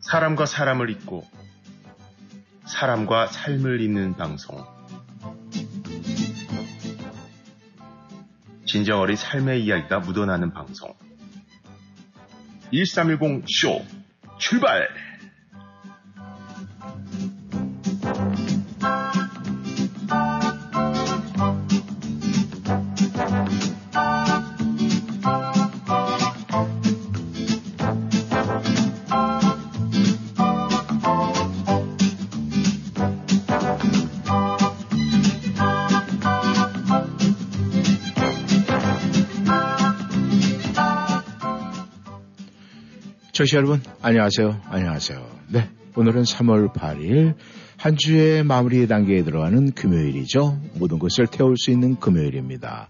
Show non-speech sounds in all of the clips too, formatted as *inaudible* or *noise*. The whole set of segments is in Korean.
사람과 사람을 잇고 사람과 삶을 잇는 방송. 진정 어린 삶의 이야기가 묻어나는 방송. 1310 쇼 출발! 청취자 여러분, 안녕하세요. 안녕하세요. 네. 오늘은 3월 8일 한 주의 마무리 단계에 들어가는 금요일이죠. 모든 것을 태울 수 있는 금요일입니다.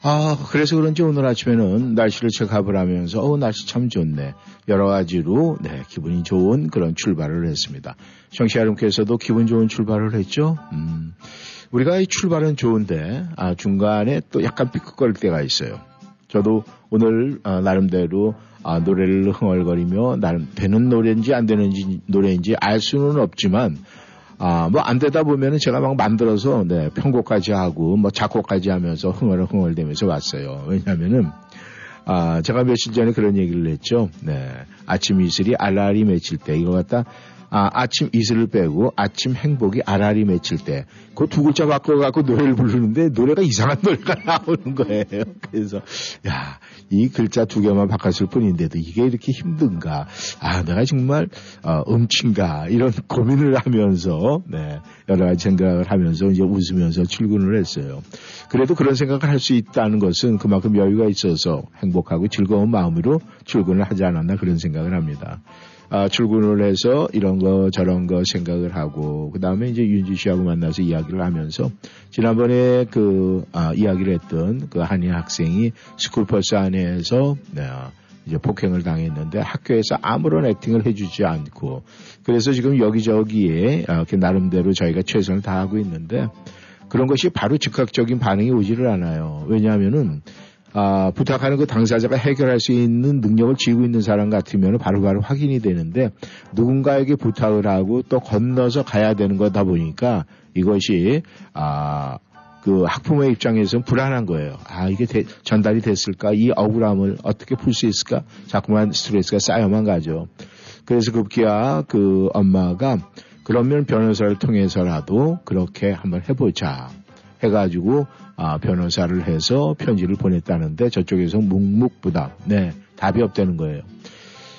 아, 그래서 그런지 오늘 아침에는 날씨를 체크업을 하면서 어, 날씨 참 좋네. 여러 가지로 네, 기분이 좋은 그런 출발을 했습니다. 청취자 여러분께서도 기분 좋은 출발을 했죠. 음, 우리가 이 출발은 좋은데 아, 중간에 또 약간 삐걱거릴 때가 있어요. 저도 오늘 아, 나름대로 아, 노래를 흥얼거리며 나름 되는 노래인지 안 되는 노래인지 알 수는 없지만 아, 뭐 안 되다 보면은 제가 막 만들어서 네, 편곡까지 하고 뭐 작곡까지 하면서 흥얼 흥얼 대면서 왔어요. 왜냐면은 아, 제가 며칠 전에 그런 얘기를 했죠. 네. 아침 이슬이 알알이 맺힐 때 이거 갖다 아, 아침 이슬을 빼고 아침 행복이 아라리 맺힐 때 그 두 글자 바꿔갖고 노래를 부르는데 노래가 이상한 노래가 *laughs* 나오는 거예요. 그래서 야, 이 글자 두 개만 바꿨을 뿐인데도 이게 이렇게 힘든가? 아, 내가 정말 어, 음친가? 이런 고민을 하면서 네, 여러 가지 생각을 하면서 이제 웃으면서 출근을 했어요. 그래도 그런 생각을 할 수 있다는 것은 그만큼 여유가 있어서 행복하고 즐거운 마음으로 출근을 하지 않았나 그런 생각을 합니다. 아, 출근을 해서 이런 거 저런 거 생각을 하고 그 다음에 이제 윤지 씨하고 만나서 이야기를 하면서 지난번에 그 아, 이야기를 했던 그 한인 학생이 스쿨버스 안에서 네, 이제 폭행을 당했는데 학교에서 아무런 액팅을 해주지 않고 그래서 지금 여기저기에 아, 나름대로 저희가 최선을 다하고 있는데 그런 것이 바로 즉각적인 반응이 오지를 않아요. 왜냐하면은 아, 부탁하는 그 당사자가 해결할 수 있는 능력을 지고 있는 사람 같으면 바로 바로 확인이 되는데 누군가에게 부탁을 하고 또 건너서 가야 되는 거다 보니까 이것이 아, 그 학부모의 입장에서는 불안한 거예요. 아, 이게 대, 전달이 됐을까? 이 억울함을 어떻게 풀 수 있을까? 자꾸만 스트레스가 쌓여만 가죠. 그래서 급기야 그 엄마가 그러면 변호사를 통해서라도 그렇게 한번 해보자. 해가지고 아, 변호사를 해서 편지를 보냈다는데 저쪽에서 묵묵부답. 네, 답이 없다는 거예요.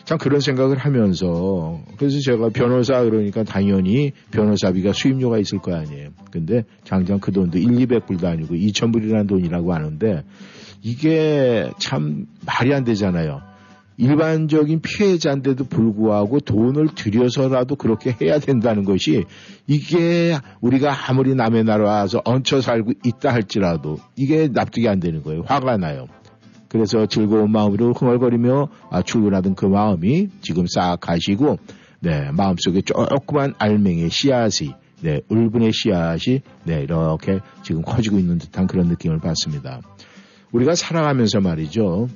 참 그런 생각을 하면서 그래서 제가 변호사 그러니까 당연히 변호사비가 수임료가 있을 거 아니에요. 근데 장장 그 돈도 1, 200불도 아니고 2,000불이라는 돈이라고 하는데 이게 참 말이 안 되잖아요. 일반적인 피해자인데도 불구하고 돈을 들여서라도 그렇게 해야 된다는 것이 이게 우리가 아무리 남의 나라 와서 얹혀 살고 있다 할지라도 이게 납득이 안 되는 거예요. 화가 나요. 그래서 즐거운 마음으로 흥얼거리며 아, 출근하던 그 마음이 지금 싹 가시고 네, 마음속에 조그만 알맹이의 씨앗이 네, 울분의 씨앗이 네, 이렇게 지금 커지고 있는 듯한 그런 느낌을 받습니다. 우리가 살아가면서 말이죠.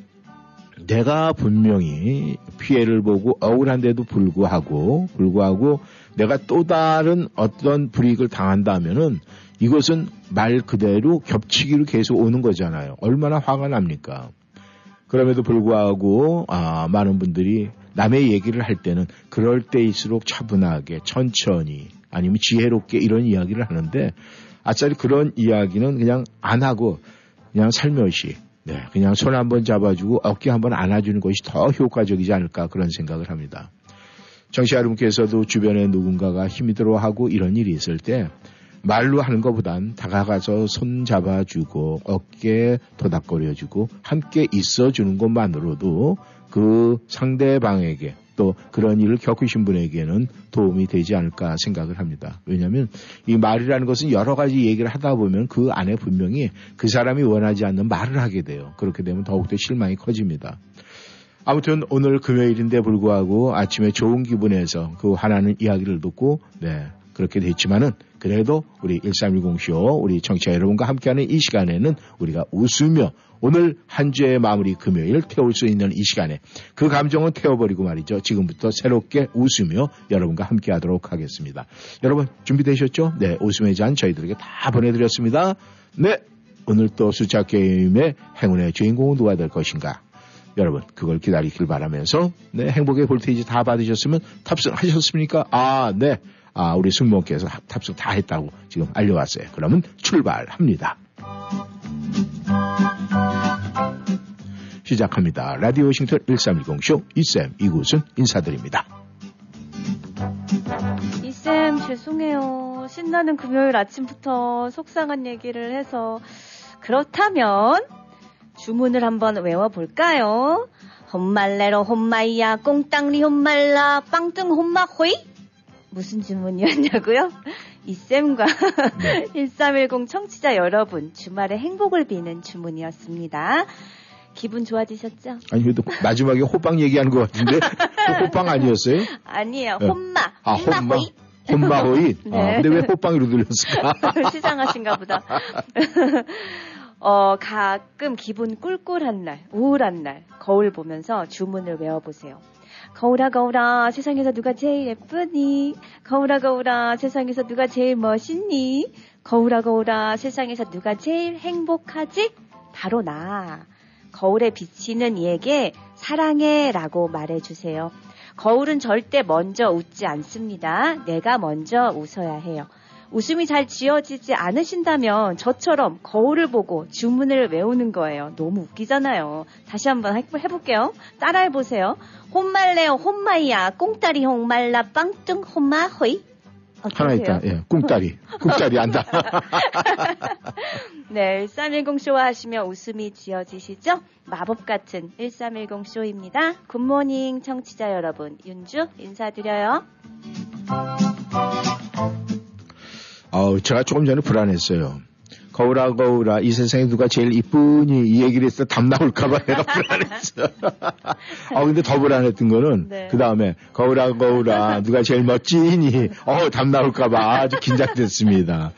내가 분명히 피해를 보고 억울한데도 불구하고 불구하고 내가 또 다른 어떤 불이익을 당한다면은 이것은 말 그대로 겹치기로 계속 오는 거잖아요. 얼마나 화가 납니까? 그럼에도 불구하고 아, 많은 분들이 남의 얘기를 할 때는 그럴 때일수록 차분하게 천천히 아니면 지혜롭게 이런 이야기를 하는데 아짜리 그런 이야기는 그냥 안 하고 그냥 살며시 네, 그냥 손 한번 잡아주고 어깨 한번 안아주는 것이 더 효과적이지 않을까 그런 생각을 합니다. 정치 여러분께서도 주변에 누군가가 힘이 들어하고 이런 일이 있을 때 말로 하는 것보단 다가가서 손 잡아주고 어깨 토닥거려주고 함께 있어주는 것만으로도 그 상대방에게 또 그런 일을 겪으신 분에게는 도움이 되지 않을까 생각을 합니다. 왜냐하면 이 말이라는 것은 여러 가지 얘기를 하다 보면 그 안에 분명히 그 사람이 원하지 않는 말을 하게 돼요. 그렇게 되면 더욱더 실망이 커집니다. 아무튼 오늘 금요일인데 불구하고 아침에 좋은 기분에서 그 화나는 이야기를 듣고 네 그렇게 됐지만은 그래도 우리 1310쇼 우리 청취자 여러분과 함께하는 이 시간에는 우리가 웃으며 오늘 한 주의 마무리 금요일 태울 수 있는 이 시간에 그 감정은 태워버리고 말이죠. 지금부터 새롭게 웃으며 여러분과 함께 하도록 하겠습니다. 여러분 준비되셨죠? 네, 웃음의 잔 저희들에게 다 보내드렸습니다. 네, 오늘 또 숫자 게임의 행운의 주인공은 누가 될 것인가? 여러분 그걸 기다리길 바라면서 네, 행복의 볼테이지 다 받으셨으면 탑승하셨습니까? 아, 네. 아, 우리 승무원께서 탑승 다 했다고 지금 알려왔어요. 그러면 출발합니다. 시작합니다. 라디오 워싱턴 1310쇼 이쌤 이곳은 인사드립니다. 이쌤 죄송해요. 신나는 금요일 아침부터 속상한 얘기를 해서 그렇다면 주문을 한번 외워볼까요? 홈말레로 홈마이야 꽁땅리 홈말라 빵뚱 홈마호이 무슨 주문이었냐고요? 이쌤과 네. *laughs* 1310 청취자 여러분 주말에 행복을 비는 주문이었습니다. 기분 좋아지셨죠? 아니, 그래도 마지막에 호빵 얘기하는 것 같은데, *laughs* 호빵 아니었어요? 아니에요, 네. 홈마. 아, 홈마. 홈마호이? *laughs* 네. 아, 근데 왜 호빵으로 들렸을까? *laughs* 시장하신가 보다. 어, 가끔 기분 꿀꿀한 날, 우울한 날, 거울 보면서 주문을 외워보세요. 거울아, 거울아, 세상에서 누가 제일 예쁘니? 거울아, 거울아, 세상에서 누가 제일 멋있니? 거울아, 거울아, 세상에서 누가 제일 행복하지? 바로 나. 거울에 비치는 이에게 사랑해 라고 말해주세요. 거울은 절대 먼저 웃지 않습니다. 내가 먼저 웃어야 해요. 웃음이 잘 지어지지 않으신다면 저처럼 거울을 보고 주문을 외우는 거예요. 너무 웃기잖아요. 다시 한번 해볼게요. 따라해보세요. 홈말레요, 홈마이야, 꽁따리 홍말라, 빵뚱, 홈마호이. 하나 있다. 예, 꿍따리. 꿍따리 안다. *laughs* 네, 1310쇼 하시면 웃음이 지어지시죠? 마법 같은 1310쇼입니다. 굿모닝 청취자 여러분, 윤주 인사드려요. 아우, 제가 조금 전에 불안했어요. 거울아 거울아 이 세상에 누가 제일 이쁘니 이 얘기를 했을 때답 나올까봐 내가 *laughs* 불안했어. 아 근데 더 불안했던 거는 네. 그 다음에 거울아 거울아 누가 제일 멋지니 어답 나올까봐 아주 긴장됐습니다.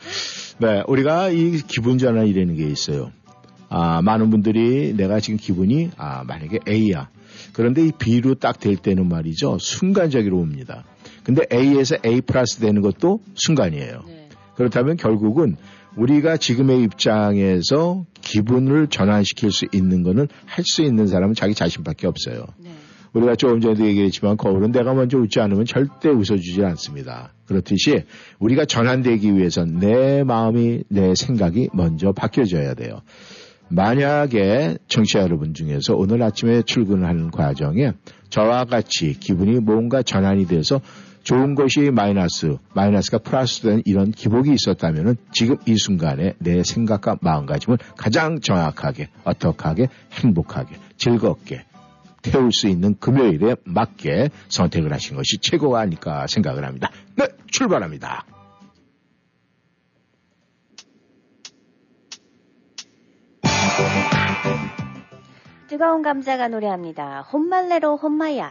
네 우리가 이 기분 전환이라는 게 있어요. 아 많은 분들이 내가 지금 기분이 아 만약에 A야. 그런데 이 B로 딱 될 때는 말이죠 순간적으로 옵니다. 근데 A에서 A 플러스 되는 것도 순간이에요. 네. 그렇다면 결국은 우리가 지금의 입장에서 기분을 전환시킬 수 있는 거는 할 수 있는 사람은 자기 자신밖에 없어요. 네. 우리가 조금 전에도 얘기했지만 거울은 내가 먼저 웃지 않으면 절대 웃어주지 않습니다. 그렇듯이 우리가 전환되기 위해선 내 마음이 내 생각이 먼저 바뀌어져야 돼요. 만약에 청취자 여러분 중에서 오늘 아침에 출근하는 과정에 저와 같이 기분이 뭔가 전환이 돼서 좋은 것이 마이너스, 마이너스가 플러스 된 이런 기복이 있었다면 지금 이 순간에 내 생각과 마음가짐을 가장 정확하게, 어떡하게, 행복하게, 즐겁게 태울 수 있는 금요일에 맞게 선택을 하신 것이 최고가 아닐까 생각을 합니다. 네, 출발합니다. 뜨거운 감자가 노래합니다. 홈말레로 홈마야.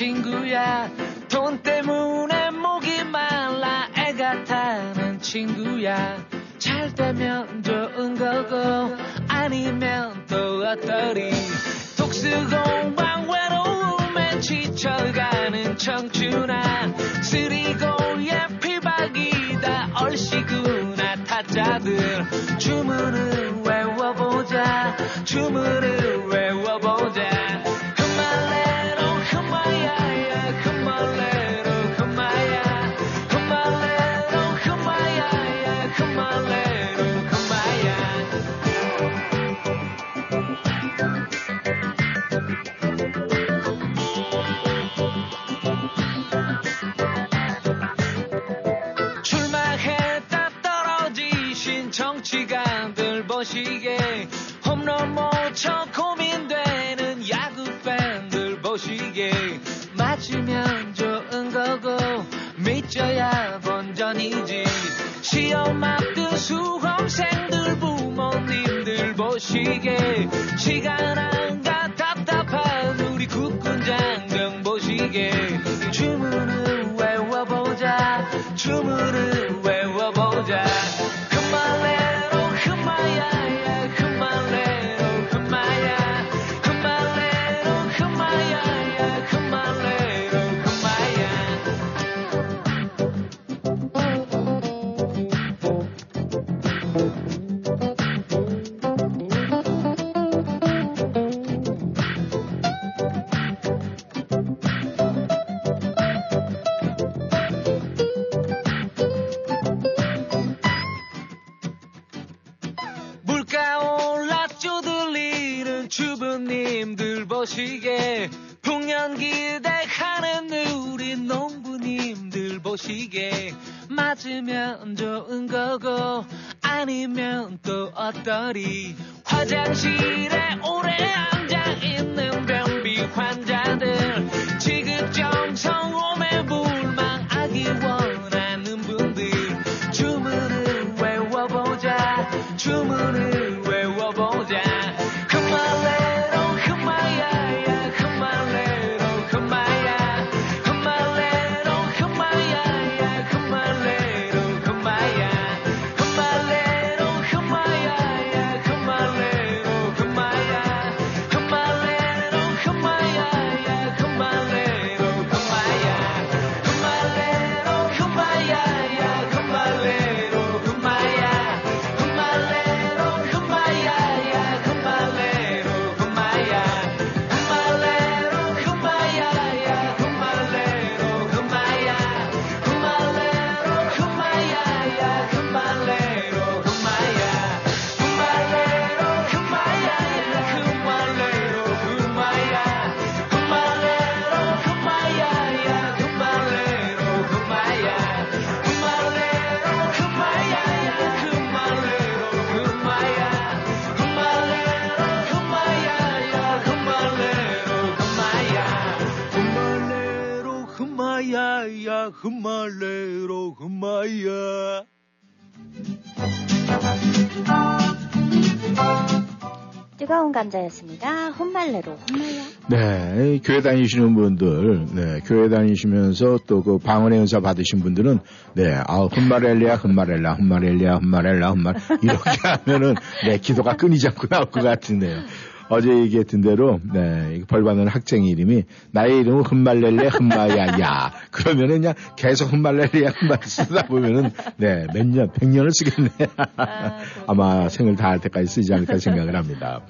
친구야. 돈 때문에 목이 말라 애가 타는 친구야. 잘 되면 좋은 거고 아니면 또 어떠리. 독수공방 외로움에 지쳐가는 청춘아. 쓰리고의 피박이다. 얼씨구나 타짜들. 주문을 외워보자. 주문을 외워보자 보시게. 홈런 못쳐 고민되는 야구 팬들 보시게. 맞으면 좋은 거고 믿져야 본전이지. 시험 앞둔 수험생들 부모님들 보시게. 시간 뜨거운 감자였습니다. 홈말레로 홈말야. 네, 교회 다니시는 분들, 네, 교회 다니시면서 또 그 방언의 은사 받으신 분들은, 네, 아, 흠마렐리아, 흠마렐라, 흠마렐리아, 흠마렐라, 흠마, 이렇게 *laughs* 하면은, 네, 기도가 끊이지 않고 나올 것 같은데요. 어제 얘기했던 대로, 네, 벌 받는 학생 이름이, 나의 이름은 흠말렐레, 흠마야야. 그러면은 그냥 계속 흠말렐리아, 흠마 쓰다 보면은, 네, 몇 년, 백 년을 쓰겠네. 아마 생을 다할 때까지 쓰지 않을까 생각을 합니다.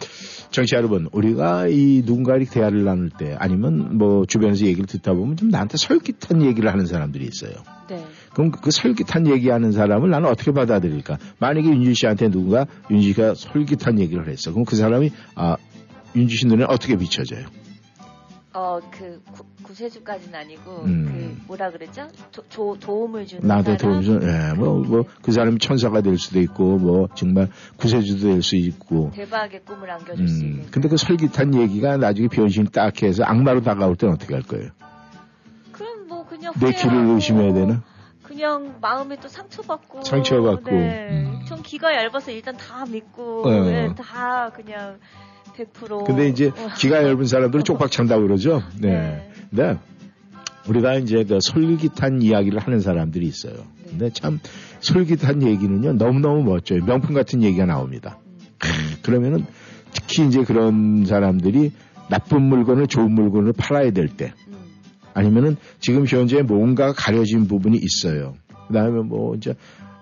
정치 여러분, 우리가 이 누군가 이렇게 대화를 나눌 때 아니면 뭐 주변에서 얘기를 듣다 보면 좀 나한테 설깃한 얘기를 하는 사람들이 있어요. 네. 그럼 그 설깃한 얘기하는 사람을 나는 어떻게 받아들일까? 만약에 윤지 씨한테 누군가 윤지 씨가 설깃한 얘기를 했어. 그럼 그 사람이 아 윤지 씨 눈에 어떻게 비춰져요? 어, 그 구, 구세주까지는 아니고 음. 그 뭐라 그랬죠? 도, 조, 도움을 주는 사람. 도움이 좀, 예, 뭐, 뭐, 그 사람이 천사가 될 수도 있고, 뭐, 정말 구세주도 될 수 있고. 대박의 꿈을 안겨줄 수 음, 있는. 근데 그 설깃한 얘기가 나중에 변신 딱 해서 악마로 다가올 때는 어떻게 할 거예요? 그럼 뭐 그냥 내 귀를 의심해야 되나? 그냥 마음에 또 상처받고 상처받고. 네. 음. 좀 기가 얇아서 일단 다 믿고 어. 네, 다 그냥 100% 근데 이제 어. 기가 얇은 사람들은 쪽박 찬다고 그러죠. 네. 근데 우리가 이제 그 솔깃한 이야기를 하는 사람들이 있어요. 네. 근데 참 솔깃한 얘기는요 너무너무 멋져요. 명품 같은 얘기가 나옵니다. 크, 그러면은 특히 이제 그런 사람들이 나쁜 물건을 좋은 물건을 팔아야 될때 음. 아니면은 지금 현재 뭔가 가려진 부분이 있어요. 그다음에 뭐 이제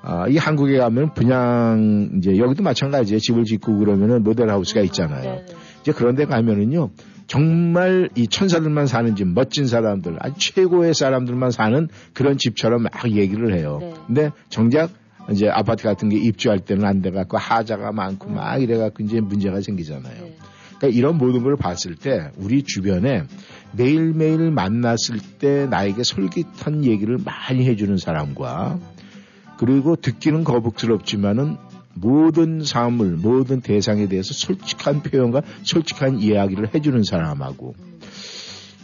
아, 이 한국에 가면 분양 이제 여기도 마찬가지예요. 집을 짓고 그러면은 모델 하우스가 있잖아요. 네, 네. 이제 그런 데 가면은요, 정말 이 천사들만 사는 집, 멋진 사람들, 아주 최고의 사람들만 사는 그런 집처럼 막 얘기를 해요. 네. 근데 정작 이제 아파트 같은 게 입주할 때는 안 돼갖고 하자가 많고 음. 막 이래갖고 이제 문제가 생기잖아요. 네. 그러니까 이런 모든 걸 봤을 때 우리 주변에 매일매일 만났을 때 나에게 솔깃한 얘기를 많이 해주는 사람과 음. 그리고 듣기는 거북스럽지만은 모든 사물, 모든 대상에 대해서 솔직한 표현과 솔직한 이야기를 해주는 사람하고 음.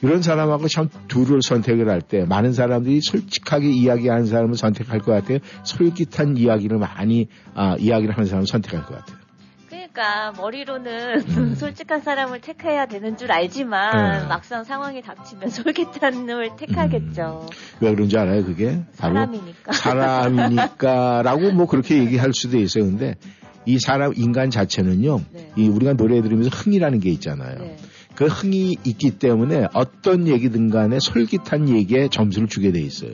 이런 사람하고 참 둘을 선택을 할 때 많은 사람들이 솔직하게 이야기하는 사람을 선택할 것 같아요. 솔깃한 이야기를 많이 아, 이야기를 하는 사람을 선택할 것 같아요. 그러니까 머리로는 *laughs* 솔직한 사람을 택해야 되는 줄 알지만 네. 막상 상황이 닥치면 *laughs* 솔깃한을 택하겠죠. 왜 그런지 알아요? 그게 사람이니까. 사람이니까라고 뭐 그렇게 얘기할 수도 있어요. 근데 이 사람 인간 자체는요. 네. 이 우리가 노래 들으면서 흥이라는 게 있잖아요. 네. 그 흥이 있기 때문에 어떤 얘기든 간에 솔깃한 얘기에 점수를 주게 돼 있어요.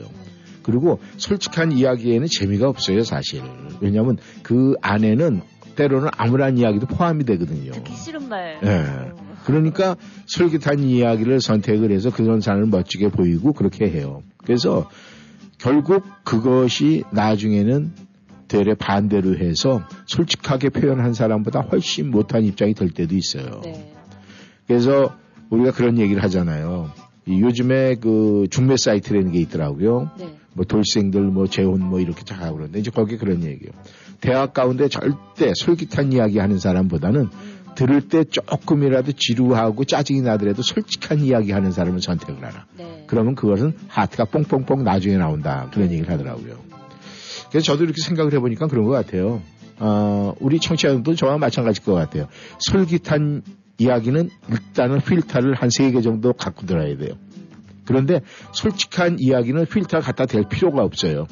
그리고 솔직한 이야기에는 재미가 없어요, 사실. 왜냐하면 그 안에는 때로는 아무런 이야기도 포함이 되거든요. 듣기 싫은 말. 예. 음. 그러니까 솔깃한 이야기를 선택을 해서 그런 사람을 멋지게 보이고 그렇게 해요. 그래서 결국 그것이 나중에는 되레 반대로 해서 솔직하게 표현한 사람보다 훨씬 못한 입장이 될 때도 있어요. 네. 그래서 우리가 그런 얘기를 하잖아요. 이 요즘에 그 중매 사이트라는 게 있더라고요. 네. 뭐 돌생들 뭐 재혼 뭐 이렇게 잘 하고 그러는데 이제 거기 그런 얘기예요. 대학 가운데 절대 솔깃한 이야기 하는 사람보다는 들을 때 조금이라도 지루하고 짜증이 나더라도 솔직한 이야기 하는 사람을 선택을 하라. 네. 그러면 그것은 하트가 뽕뽕뽕 나중에 나온다. 그런 얘기를 하더라고요. 그래서 저도 이렇게 생각을 해보니까 그런 것 같아요. 어, 우리 청취자분도 저와 마찬가지일 것 같아요. 솔깃한 이야기는 일단은 필터를 한 세 개 정도 갖고 들어야 돼요. 그런데 솔직한 이야기는 필터 갖다 댈 필요가 없어요.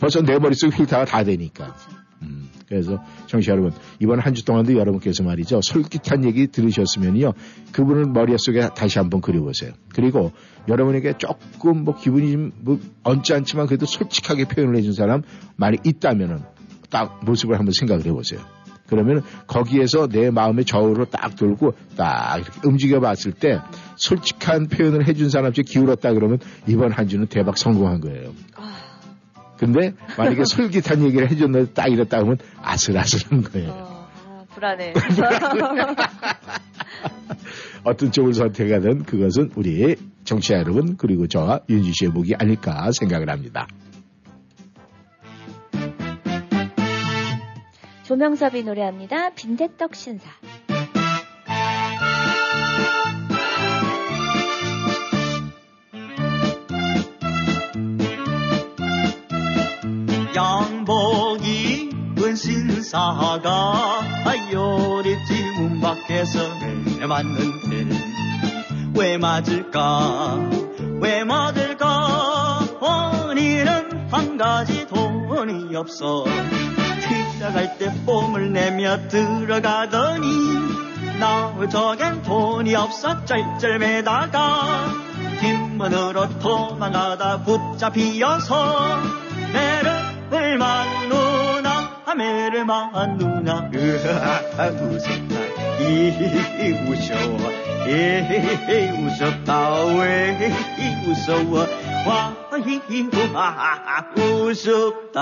벌써 내 머릿속에 필터가 다 되니까. 음, 그래서 청취자 여러분 이번 한 주 동안도 여러분께서 말이죠 솔깃한 얘기 들으셨으면요 그분을 머릿속에 다시 한번 그려보세요. 그리고 여러분에게 조금 뭐 기분이 좀뭐 언짢지만 그래도 솔직하게 표현을 해준 사람 많이 있다면은 딱 모습을 한번 생각을 해보세요. 그러면 거기에서 내 마음의 저울로 딱 돌고 딱 이렇게 움직여 봤을 때 솔직한 표현을 해준 사람 쪽에 기울었다 그러면 이번 한 주는 대박 성공한 거예요. 아, 근데 만약에 솔깃한 얘기를 해줬는데 딱 이랬다 하면 아슬아슬한 거예요. 어, 아, 불안해. *laughs* 어떤 쪽을 선택하든 그것은 우리 정치자 여러분 그리고 저와 윤지 씨의 목이 아닐까 생각을 합니다. 조명섭이 노래합니다. 빈대떡 신사. 입은 신사가 요리집 문 밖에서 맞는데 왜 맞을까? 왜 맞을까? 원인은 한 가지 돈이 없어. 들어갈 때 뽕을 내며 들어가더니 나올 적엔 돈이 없어. 쩔쩔매다가 뒷문으로 도망가다 붙잡히어서 매를 만누나 매를 만누나. 으아 웃었다 이 웃어워 이 웃었다. 왜 웃어워 와이와 웃었다.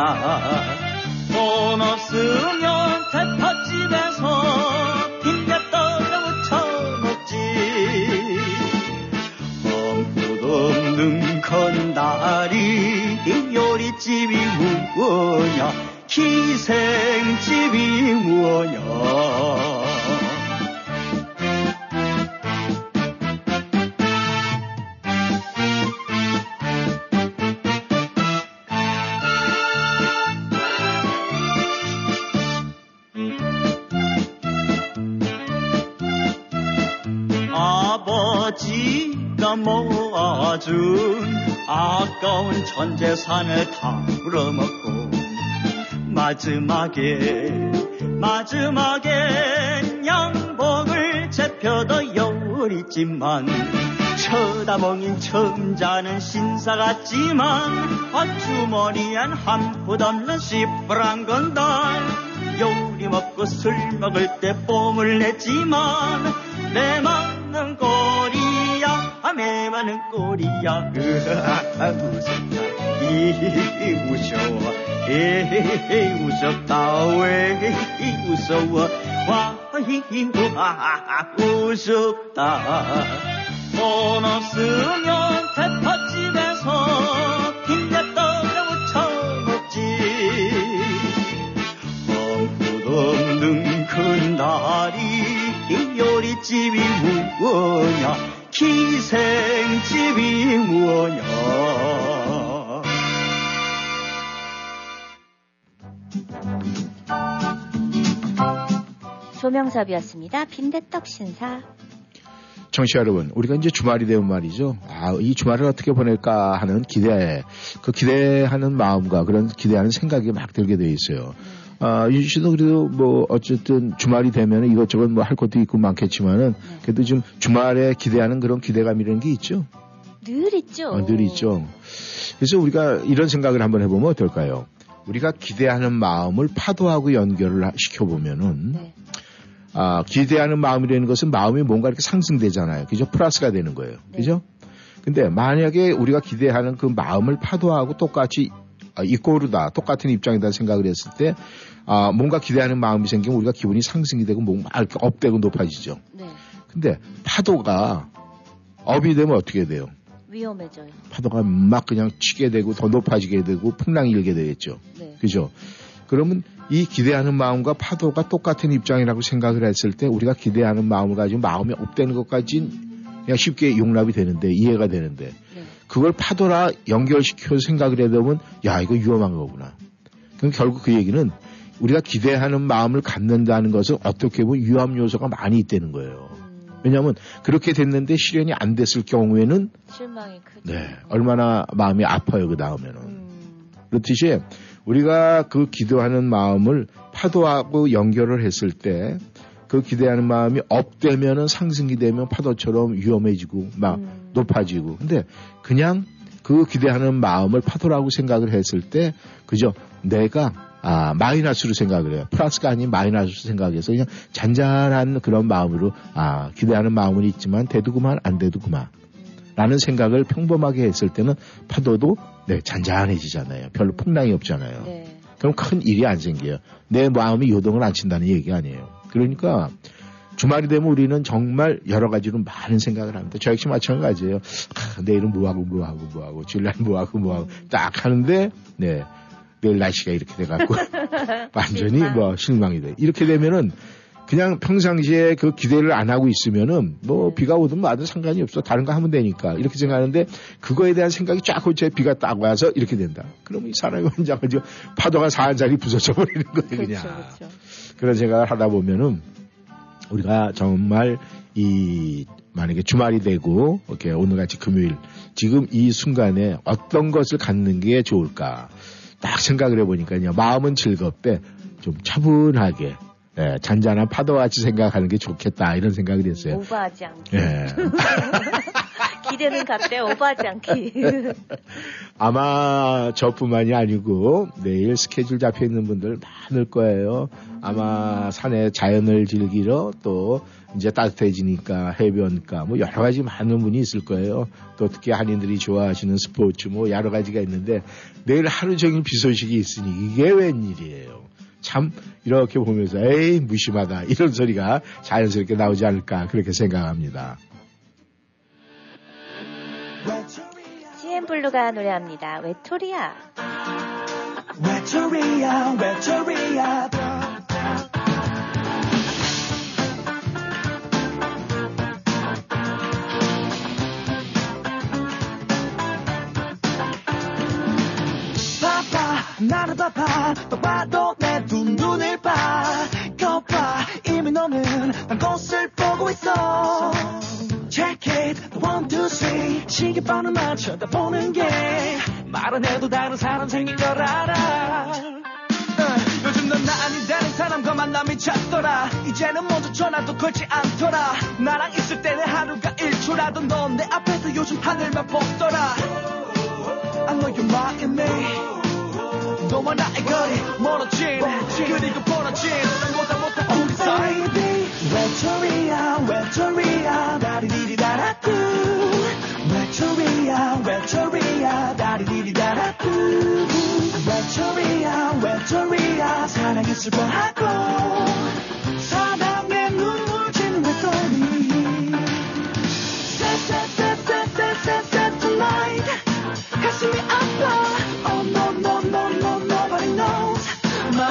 돈 없으면 대파집에서 빈대떡을 무쳐 먹지. 아무도 없는 건다리 요리집이 뭐냐 기생집이 뭐냐 아버지가 모아준 아까운 전 재산을 다 물어먹고 마지막에 마지막엔 양복을 재펴도 여리지만 쳐다보긴 처음 자는 신사 같지만 아주머니엔 한 푼 없는 시퍼란 건달. 요리 먹고 술 먹을 때 뽕을 냈지만 내 맘은 꼬리야 아, 내 맘은 꼬리야. 으아 웃었다 이 웃어 워이 웃었다. 왜 웃어워 와이와 웃었다. 돈 없으면 대파집에서 빈대떡을 무쳐 먹지. 아무도 없는 큰 다리 이 요리집이 뭐냐? 희생집이 무엇냐 조명섭이었습니다. 빈대떡 신사. 청취자 여러분, 우리가 이제 주말이 되면 말이죠. 아, 이 주말을 어떻게 보낼까 하는 기대, 그 기대하는 마음과 그런 기대하는 생각이 막 들게 돼 있어요. 아, 윤 씨도 그래도 뭐 어쨌든 주말이 되면 이것저것 뭐 할 것도 있고 많겠지만은 그래도 좀 주말에 기대하는 그런 기대감이라는 게 있죠. 늘 있죠. 어, 늘 있죠. 그래서 우리가 이런 생각을 한번 해보면 어떨까요? 우리가 기대하는 마음을 파도하고 연결을 하- 시켜보면은 네. 아, 기대하는 마음이라는 것은 마음이 뭔가 이렇게 상승되잖아요. 그죠? 플러스가 되는 거예요. 네. 그죠? 근데 만약에 우리가 기대하는 그 마음을 파도하고 똑같이 아, 이꼬르다, 똑같은 입장이다 생각을 했을 때, 아, 뭔가 기대하는 마음이 생기면 우리가 기분이 상승이 되고 뭔가 이렇게 업되고 높아지죠. 네. 근데 파도가 업이 되면 어떻게 돼요? 위험해져요. 파도가 막 그냥 치게 되고 더 높아지게 되고 풍랑이 일게 되겠죠. 네. 그죠? 그러면 이 기대하는 마음과 파도가 똑같은 입장이라고 생각을 했을 때 우리가 기대하는 마음을 가지고 마음이 업되는 것까진 그냥 쉽게 용납이 되는데 이해가 되는데 네. 그걸 파도라 연결시켜서 생각을 해야 되면 야 이거 위험한 거구나. 그럼 결국 그 얘기는 우리가 기대하는 마음을 갖는다는 것은 어떻게 보면 위험 요소가 많이 있다는 거예요. 음, 왜냐하면 그렇게 됐는데 실현이 안 됐을 경우에는 실망이 크죠. 네 얼마나 마음이 아파요 그 다음에는. 음, 그렇듯이 우리가 그 기도하는 마음을 파도하고 연결을 했을 때 그 기대하는 마음이 업되면은 상승이 되면 파도처럼 위험해지고 막 음. 높아지고 근데 그냥 그 기대하는 마음을 파도라고 생각을 했을 때 그저 내가 아 마이너스로 생각을 해요 플러스가 아닌 마이너스로 생각해서 그냥 잔잔한 그런 마음으로 아 기대하는 마음은 있지만 돼도 그만 안 돼도 그만 라는 생각을 평범하게 했을 때는 파도도 네, 잔잔해지잖아요. 별로 풍랑이 없잖아요. 네. 그럼 큰 일이 안 생겨요. 내 마음이 요동을 안 친다는 얘기가 아니에요. 그러니까 주말이 되면 우리는 정말 여러 가지로 많은 생각을 합니다. 저 역시 마찬가지예요. 아, 내일은 뭐하고 뭐하고 뭐하고 주일날 뭐하고 뭐하고 딱 하는데 네 내일 날씨가 이렇게 돼갖고 *laughs* 완전히. 뭐 실망이 돼. 이렇게 되면은 그냥 평상시에 그 기대를 안 하고 있으면은 뭐 네. 비가 오든 마든 상관이 없어. 다른 거 하면 되니까. 이렇게 생각하는데 그거에 대한 생각이 쫙 홀째 비가 딱 와서 이렇게 된다. 그러면 이 사람이 *laughs* 가지고 파도가 사한자리 부서져 버리는 거예요, 그렇죠, 그냥. 그렇죠. 그런 생각을 하다 보면은 우리가 정말 이 만약에 주말이 되고 이렇게 오늘같이 금요일 지금 이 순간에 어떤 것을 갖는 게 좋을까 딱 생각을 해보니까요 마음은 즐겁되 좀 차분하게 예, 잔잔한 파도같이 생각하는 게 좋겠다 이런 생각이 됐어요. 오버하지 않기. 예. *laughs* 기대는 같대 오버하지 않기. *laughs* 아마 저뿐만이 아니고 내일 스케줄 잡혀 있는 분들 많을 거예요. 아마 산에 자연을 즐기러 또 이제 따뜻해지니까 해변가 뭐 여러 가지 많은 분이 있을 거예요. 또 특히 한인들이 좋아하시는 스포츠 뭐 여러 가지가 있는데 내일 하루 종일 비 소식이 있으니 이게 웬일이에요. 참 이렇게 보면서 에이 무심하다 이런 소리가 자연스럽게 나오지 않을까 그렇게 생각합니다. CM 블루가 노래합니다. 외톨이야. 외톨이야 외톨이야 나는 바빠 또 봐도 내 두 눈을 봐. 거봐 이미 너는 난 곳을 보고 있어. Check it. One two three. 시계번호만 쳐다보는 게 말 안 해도 다른 사람 생긴 걸 알아. 어, 요즘 넌 나 아니다는 사람과 만남이 잦더라. 이제는 모두 전화도 걸지 않더라. 나랑 있을 때는 하루가 일초라도 넌 내 앞에서 요즘 하늘만 보더라. I know you're mocking me 너와 나의 거리 멀어진 그리고 벌어진 보다 못한 우리 사이 외톨이야 외톨이야 다리디리다라뚜 외톨이야 외톨이야 다리디리다라뚜 외톨이야 외톨이야 사랑에 슬퍼하고 사랑에 눈물 짓는 외톨이 Set, set, set, set, set, set, set tonight 가슴이 아파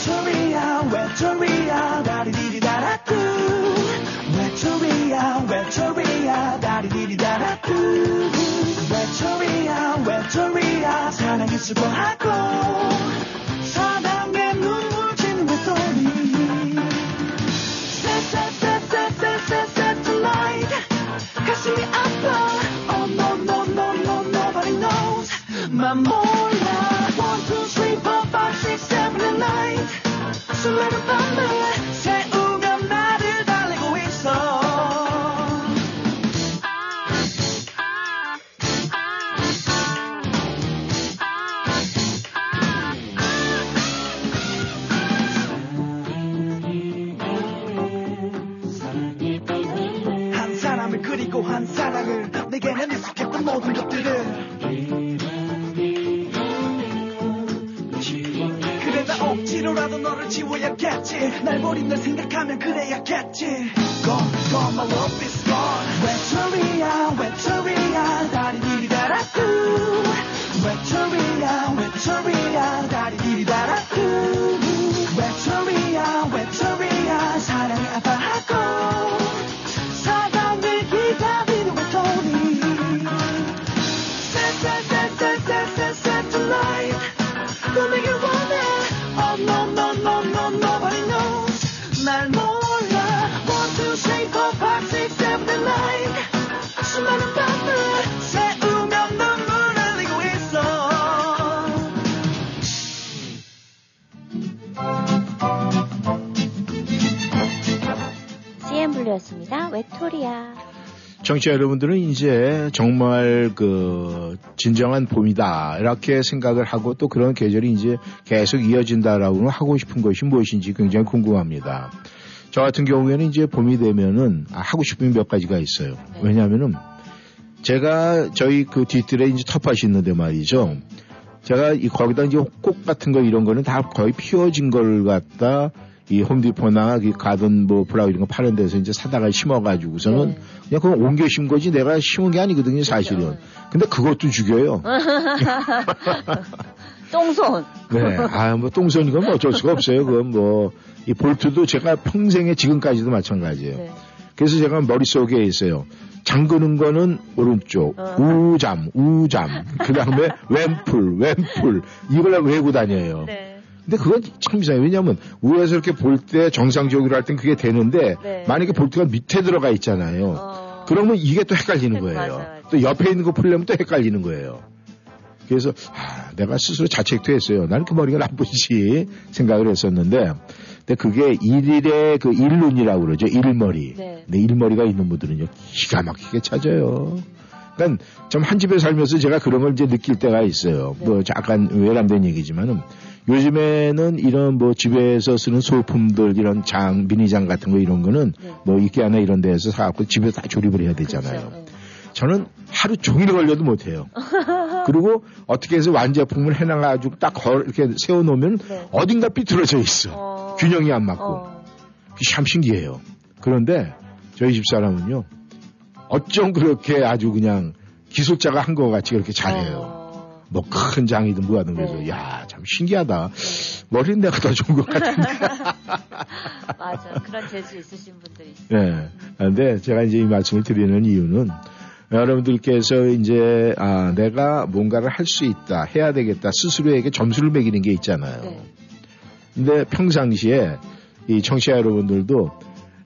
외톨이야 외톨이야 다리디리다라뚜 외톨이야 외톨이야 다리디리다라뚜 외톨이야 외톨이야 사랑에 수고하고 사랑에 눈물 짓는 외톨이 새새새새새새새 tonight 가슴이 아파. Oh no no no no nobody knows. 맘몰 수많은 밤 나 억지로라도 너를 지워야겠지. 날 버린 널 생각하면 그래야겠지. Gone, gone, my love is gone. 외톨이야 외톨이야 다리디리 달았고. 외톨이야 외톨이야 외톨이야. 청취자 여러분들은 이제 정말 그 진정한 봄이다 이렇게 생각을 하고 또 그런 계절이 이제 계속 이어진다라고 하고 싶은 것이 무엇인지 굉장히 궁금합니다. 저 같은 경우에는 이제 봄이 되면은 아, 하고 싶은 몇 가지가 있어요. 왜냐하면은 제가 저희 그 뒤뜰에 이제 텃밭이 있는데 말이죠. 제가 이 거기다 이제 꽃 같은 거 이런 거는 다 거의 피어진 걸 갖다 이 홈디포나 이 가든 뭐 브라우 이런 거 파는 데서 이제 사다가 심어가지고서는 네. 그냥 그거 옮겨 심은 거지 내가 심은 게 아니거든요 사실은. 근데 그것도 죽여요. *laughs* 똥손. 네. 아, 뭐, 똥손 이건 뭐 어쩔 수가 없어요. 그건 뭐, 이 볼트도 제가 평생에 지금까지도 마찬가지예요. 네. 그래서 제가 머릿속에 있어요. 잠그는 거는 오른쪽, 어. 우잠, 우잠, 그 다음에 왼풀, 왼풀, 이걸 외고 다녀요. 네. 근데 그건 참 이상해요. 왜냐면 위에서 이렇게 볼 때 정상적으로 할 땐 그게 되는데 네. 만약에 볼트가 밑에 들어가 있잖아요. 어. 그러면 이게 또 헷갈리는 네, 거예요. 맞아, 맞아. 또 옆에 있는 거 풀려면 또 헷갈리는 거예요. 그래서 아, 내가 스스로 자책도 했어요. 나는 그 머리가 나쁘지 *laughs* 생각을 했었는데 근데 그게 일일의 그 일눈이라고 그러죠. 일머리. 네. 근데 일머리가 있는 분들은요 기가 막히게 찾아요. 그러니까 좀 한 집에 살면서 제가 그런 걸 이제 느낄 때가 있어요. 네. 뭐 약간 외람된 얘기지만은 요즘에는 이런 뭐 집에서 쓰는 소품들 이런 장 미니장 같은 거 이런 거는 네. 뭐 이케아나 이런 데서 사갖고 집에 다 조립을 해야 되잖아요. 그렇죠. 네. 저는 하루 종일 걸려도 못해요. *laughs* 그리고 어떻게 해서 완제품을 해놔가지고 딱 걸- 이렇게 세워놓으면 네. 어딘가 삐뚤어져 있어. 어. 균형이 안 맞고. 어. 참 신기해요. 그런데 저희 집 사람은요. 어쩜 그렇게 아주 그냥 기술자가 한 것 같이 그렇게 잘해요. 어. 뭐 큰 장이든 뭐하든 그래서 네. 야참 신기하다. 머리는 내가 더 좋은 것 같은데. *laughs* 맞아. 그런 재주 있으신 분들이 있어요. 예. 근데 제가 이제 이 말씀을 드리는 이유는 여러분들께서 이제 아 내가 뭔가를 할 수 있다, 해야 되겠다 스스로에게 점수를 매기는 게 있잖아요. 네. 근데 평상시에 이 청취자 여러분들도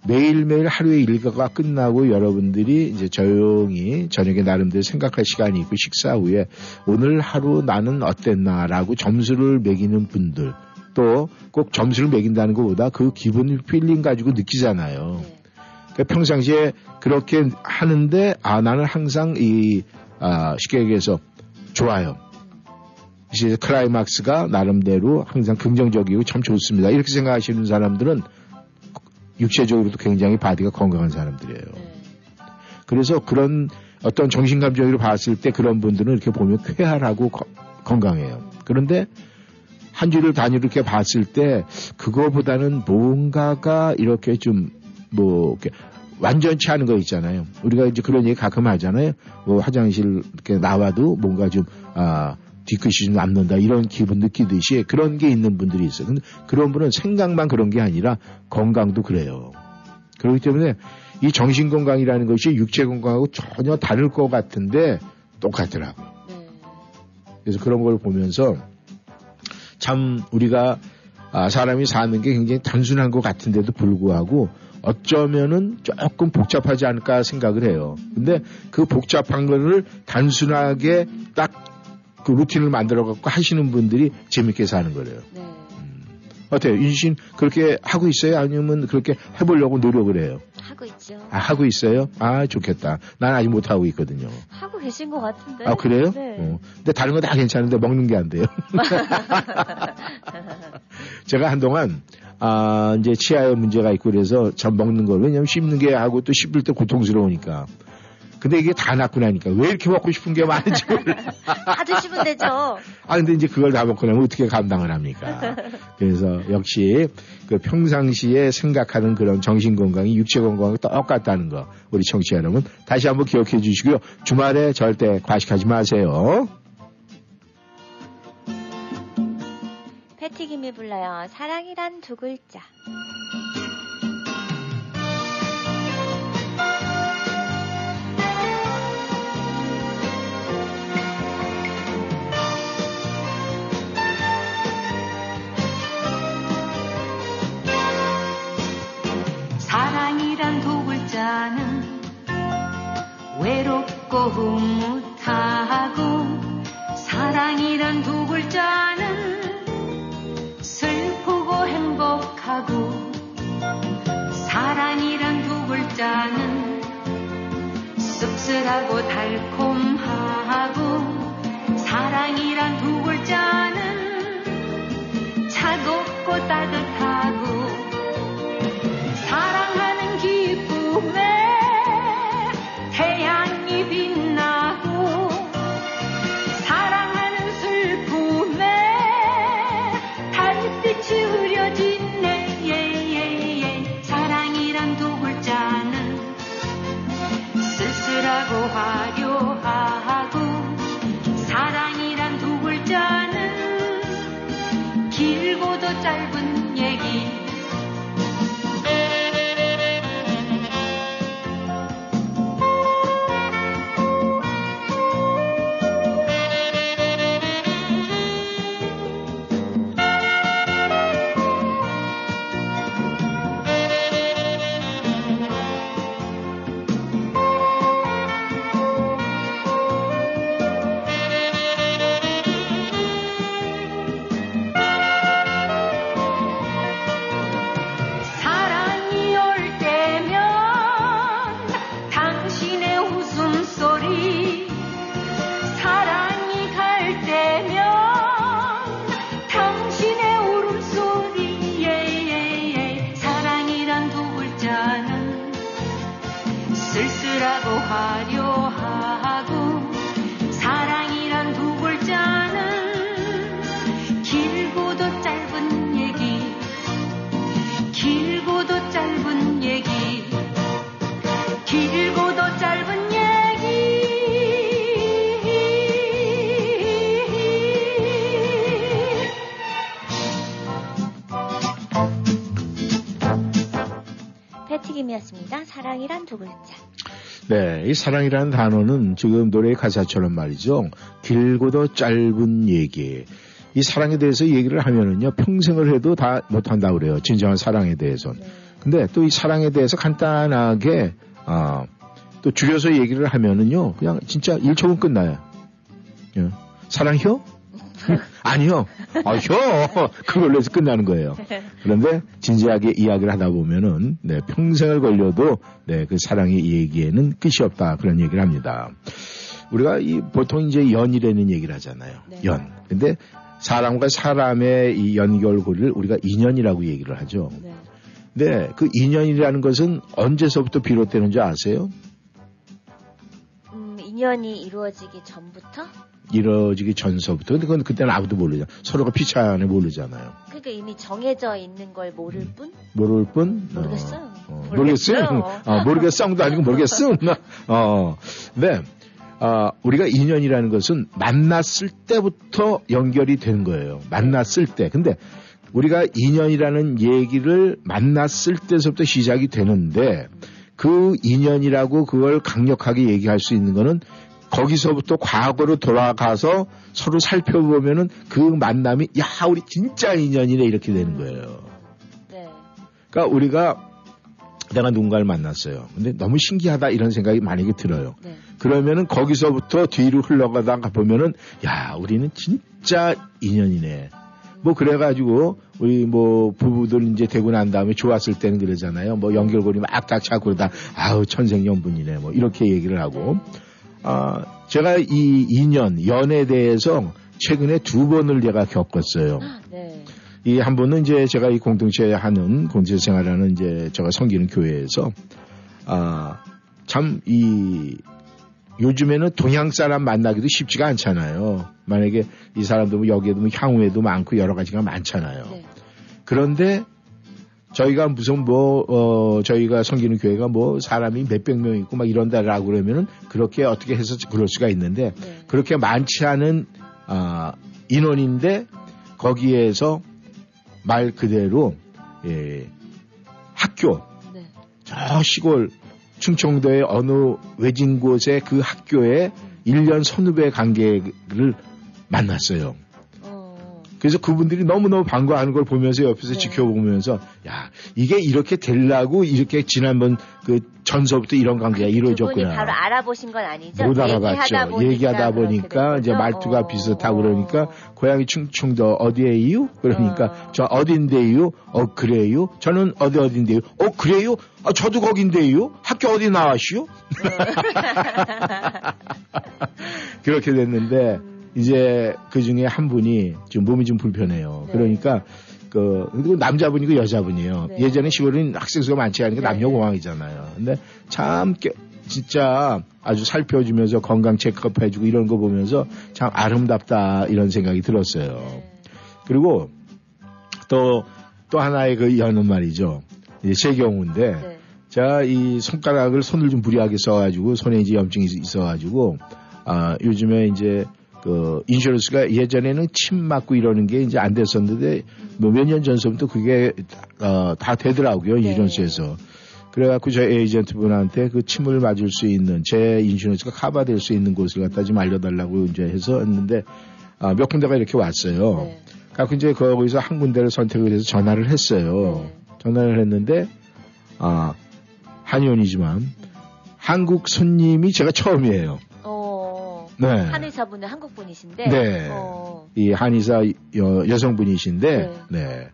매일매일 하루의 일과가 끝나고 여러분들이 이제 조용히 저녁에 나름대로 생각할 시간이 있고 식사 후에 오늘 하루 나는 어땠나라고 점수를 매기는 분들 또 꼭 점수를 매긴다는 것보다 그 기분 feeling 가지고 느끼잖아요. 네. 그러니까 평상시에 그렇게 하는데 아 나는 항상 이 아, 쉽게 얘기해서 좋아요. 이제 클라이막스가 나름대로 항상 긍정적이고 참 좋습니다. 이렇게 생각하시는 사람들은 육체적으로도 굉장히 body가 건강한 사람들이에요. 네. 그래서 그런 어떤 정신감정으로 봤을 때 그런 분들은 이렇게 보면 쾌활하고 거- 건강해요. 그런데 한 주를 단위로 이렇게 봤을 때 그거보다는 뭔가가 이렇게 좀뭐 이렇게 완전치 않은 거 있잖아요. 우리가 이제 그런 얘기 가끔 하잖아요. 뭐 화장실 이렇게 나와도 뭔가 좀 아, 뒤끝이 좀 남는다 이런 기분 느끼듯이 그런 게 있는 분들이 있어요. 근데 그런 분은 생각만 그런 게 아니라 건강도 그래요. 그렇기 때문에 이 정신 건강이라는 것이 육체 건강하고 전혀 다를 것 같은데 똑같더라고. 네. 그래서 그런 걸 보면서 참 우리가 아, 사람이 사는 게 굉장히 단순한 것 같은데도 불구하고 어쩌면은 조금 복잡하지 않을까 생각을 해요. 근데 그 복잡한 거를 단순하게 딱 그 루틴을 만들어 갖고 하시는 분들이 재밌게 사는 거래요. 네. 어때요? 윤신 그렇게 하고 있어요? 아니면 그렇게 해보려고 노력을 해요? 하고 있죠. 아, 하고 있어요? 아, 좋겠다. 난 아직 못 하고 있거든요. 하고 계신 것 같은데. 아, 그래요? 네. 어. 근데 다른 거 다 괜찮은데 먹는 게 안 돼요. *laughs* 제가 한동안 아, 이제 치아에 문제가 있고 그래서 전 먹는 걸 왜냐면 씹는 게 하고 또 씹을 때 고통스러우니까. 근데 이게 다 낫고 나니까 왜 이렇게 먹고 싶은 게 많은지 몰라. *laughs* 다 드시면 되죠. 아, 근데 이제 그걸 다 먹고 나면 어떻게 감당을 합니까? 그래서 역시 그 평상시에 생각하는 그런 정신 건강이 육체 건강과 똑같다는 거 우리 청취자 여러분 다시 한번 기억해 주시고요. 주말에 절대 과식하지 마세요. 패티김이 불러요. 사랑이란 두 글자. 이란 두 글자는 외롭고 흐뭇하고 사랑이란 두 글자는 슬프고 행복하고 사랑이란 두 글자는 씁쓸하고 달콤하고 사랑이란 두 글자는 차갑고 따뜻하고 짧은 얘기 패티김이었습니다. 사랑이란 두 글자. 네, 이 사랑이라는 단어는 지금 노래의 가사처럼 말이죠. 길고도 짧은 얘기. 이 사랑에 대해서 얘기를 하면은요, 평생을 해도 다 못한다고 그래요. 진정한 사랑에 대해서는. 근데 또 이 사랑에 대해서 간단하게, 아, 또 줄여서 얘기를 하면은요, 그냥 진짜 1초면 끝나요. 예. 사랑혀? *laughs* 아니요. 아, 혀! 그걸로 해서 끝나는 거예요. 그런데 진지하게 이야기를 하다 보면은, 네, 평생을 걸려도, 네, 그 사랑의 얘기에는 끝이 없다. 그런 얘기를 합니다. 우리가 이 보통 이제 연이라는 얘기를 하잖아요. 네. 연. 근데 사람과 사람의 이 연결고리를 우리가 인연이라고 얘기를 하죠. 네. 근데 그 인연이라는 것은 언제서부터 비롯되는지 아세요? 음, 인연이 이루어지기 전부터? 이루어지기 전서부터 근데 그건 그때는 아무도 모르잖아. 서로가 피차 안에 모르잖아요. 그러니까 이미 정해져 있는 걸 모를 뿐? 모를 뿐 모르겠어요. 어, 모르겠어요. 모르겠어요. 어, *laughs* 모르겠어도 아니고 모르겠음. *laughs* 어, 네. 아, 우리가 인연이라는 것은 만났을 때부터 연결이 된 거예요. 만났을 때. 근데 우리가 인연이라는 얘기를 만났을 때서부터 시작이 되는데 그 인연이라고 그걸 강력하게 얘기할 수 있는 거는 거기서부터 과거로 돌아가서 서로 살펴보면은 그 만남이 야 우리 진짜 인연이네 이렇게 되는 거예요. 네. 그러니까 우리가 내가 누군가를 만났어요. 근데 너무 신기하다 이런 생각이 만약에 들어요. 네. 그러면은 거기서부터 뒤로 흘러가다가 보면은 야 우리는 진짜 인연이네. 뭐 그래가지고 우리 뭐 부부들 이제 되고 난 다음에 좋았을 때는 그러잖아요. 뭐 연결고리 막 딱 차고 그러다 아우 천생연분이네 뭐 이렇게 얘기를 하고 아 제가 이 인연 연에 대해서 최근에 두 번을 제가 겪었어요. 네. 이한 번은 이제 제가 이 공동체에 하는 공동체 생활하는 이제 제가 섬기는 교회에서 아 참 이 요즘에는 동양 사람 만나기도 쉽지가 않잖아요. 만약에 이 사람도 뭐 여기에도 뭐 향후에도 많고 여러 가지가 많잖아요. 네. 그런데 저희가 무슨 뭐, 어, 저희가 섬기는 교회가 뭐 사람이 몇백 명 있고 막 이런다라고 그러면은 그렇게 어떻게 해서 그럴 수가 있는데 네. 그렇게 많지 않은, 아, 인원인데 거기에서 말 그대로, 예, 학교, 네. 저 시골 충청도의 어느 외진 곳의 그 학교에 1년 선후배 관계를 만났어요. 어. 그래서 그분들이 너무너무 반가워하는 걸 보면서 옆에서 네. 지켜보면서 야 이게 이렇게 되려고 이렇게 지난번 그 전서부터 이런 관계가 이루어졌구나. 바로 알아보신 건 아니죠? 못 알아봤죠. 얘기하다 보니까, 얘기하다 보니까 된 이제? 말투가 어. 비슷하고 그러니까 고향이 충청도 어디에요? 그러니까 어. 저 어딘데요? 어 그래요? 저는 어디 어딘데요? 어 그래요? 아 저도 거긴데요? 학교 어디 나왔시오? *laughs* 그렇게 됐는데 음. 이제 그 중에 한 분이 좀 몸이 좀 불편해요. 네. 그러니까 그 그리고 남자분이고 여자분이에요. 네. 예전에 시골은 학생 수가 많지 않으니까 네. 남녀공학이잖아요. 근데 참 깨- 진짜 아주 살펴주면서 건강 체크업 해주고 이런 거 보면서 참 아름답다 이런 생각이 들었어요. 네. 그리고 또, 또 하나의 그 연은 말이죠. 이제 제 경우인데, 네. 제가 이 손가락을 손을 좀 무리하게 써가지고, 손에 이제 염증이 있어가지고, 아, 요즘에 이제 그 인슈런스가 예전에는 침 맞고 이러는 게 이제 안 됐었는데, 뭐 몇 년 전서부터 그게, 어, 다 되더라고요, 네. 인슈런스에서. 그래갖고 저 에이전트 분한테 그 침을 맞을 수 있는 제 인슈런스가 커버될 수 있는 곳을 갖다 좀 알려달라고 이제 해서 했는데 아, 몇 군데가 이렇게 왔어요. 네. 그래서 이제 거기서 한 군데를 선택을 해서 전화를 했어요. 네. 전화를 했는데 아 한의원이지만 한국 손님이 제가 처음이에요. 어. 네. 한의사분은 한국 분이신데. 네. 어. 이 한의사 여, 여성분이신데 네. 네.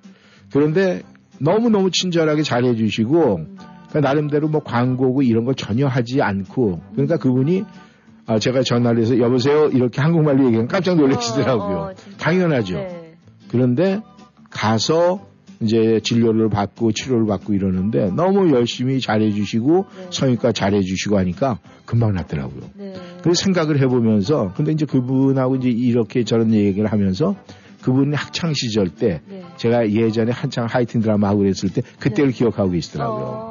그런데 너무 너무 친절하게 잘해주시고 음. 그러니까 나름대로 뭐 광고고 이런 걸 전혀 하지 않고 그러니까 그분이 아, 제가 전화를 해서 여보세요 이렇게 한국말로 얘기하면 깜짝 놀라시더라고요. 어, 어. 당연하죠. 네. 그런데 가서 이제 진료를 받고 치료를 받고 이러는데 너무 열심히 잘해주시고 네. 성형외과 잘해주시고 하니까 금방 낫더라고요. 네. 그래서 생각을 해보면서 근데 이제 그분하고 이제 이렇게 저런 얘기를 하면서 그분이 학창 시절 때 네. 제가 예전에 한창 하이틴 드라마 하고 그랬을 때 그때를 네. 기억하고 계시더라고요. 어.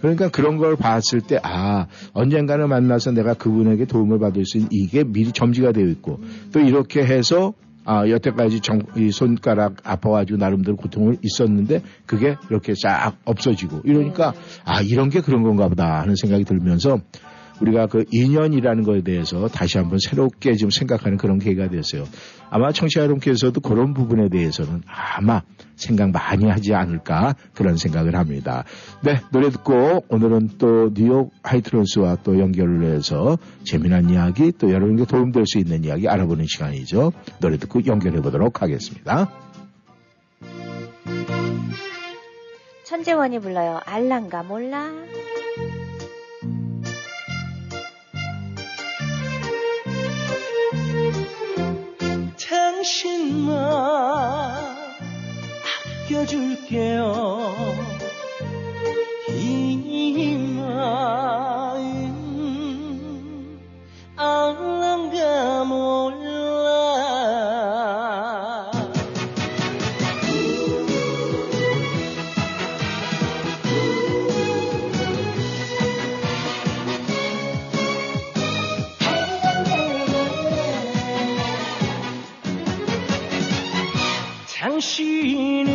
그러니까 그런 걸 봤을 때, 아, 언젠가는 만나서 내가 그분에게 도움을 받을 수 있는 이게 미리 점지가 되어 있고, 또 이렇게 해서, 아, 여태까지 정, 이 손가락 아파가지고 나름대로 고통을 있었는데, 그게 이렇게 싹 없어지고, 이러니까, 네. 아, 이런 게 그런 건가 보다 하는 생각이 들면서, 우리가 그 인연이라는 거에 대해서 다시 한번 새롭게 좀 생각하는 그런 계기가 됐어요. 아마 청취자 여러분께서도 그런 부분에 대해서는 아마 생각 많이 하지 않을까 그런 생각을 합니다. 네, 노래 듣고 오늘은 또 뉴욕 하이트론스와 또 연결을 해서 재미난 이야기 또 여러분께 도움될 수 있는 이야기 알아보는 시간이죠. 노래 듣고 연결해 보도록 하겠습니다. 천재원이 불러요. 알랑가 몰라. 당신만 아껴줄게요. 이 마음 알랑가 몰라 相信你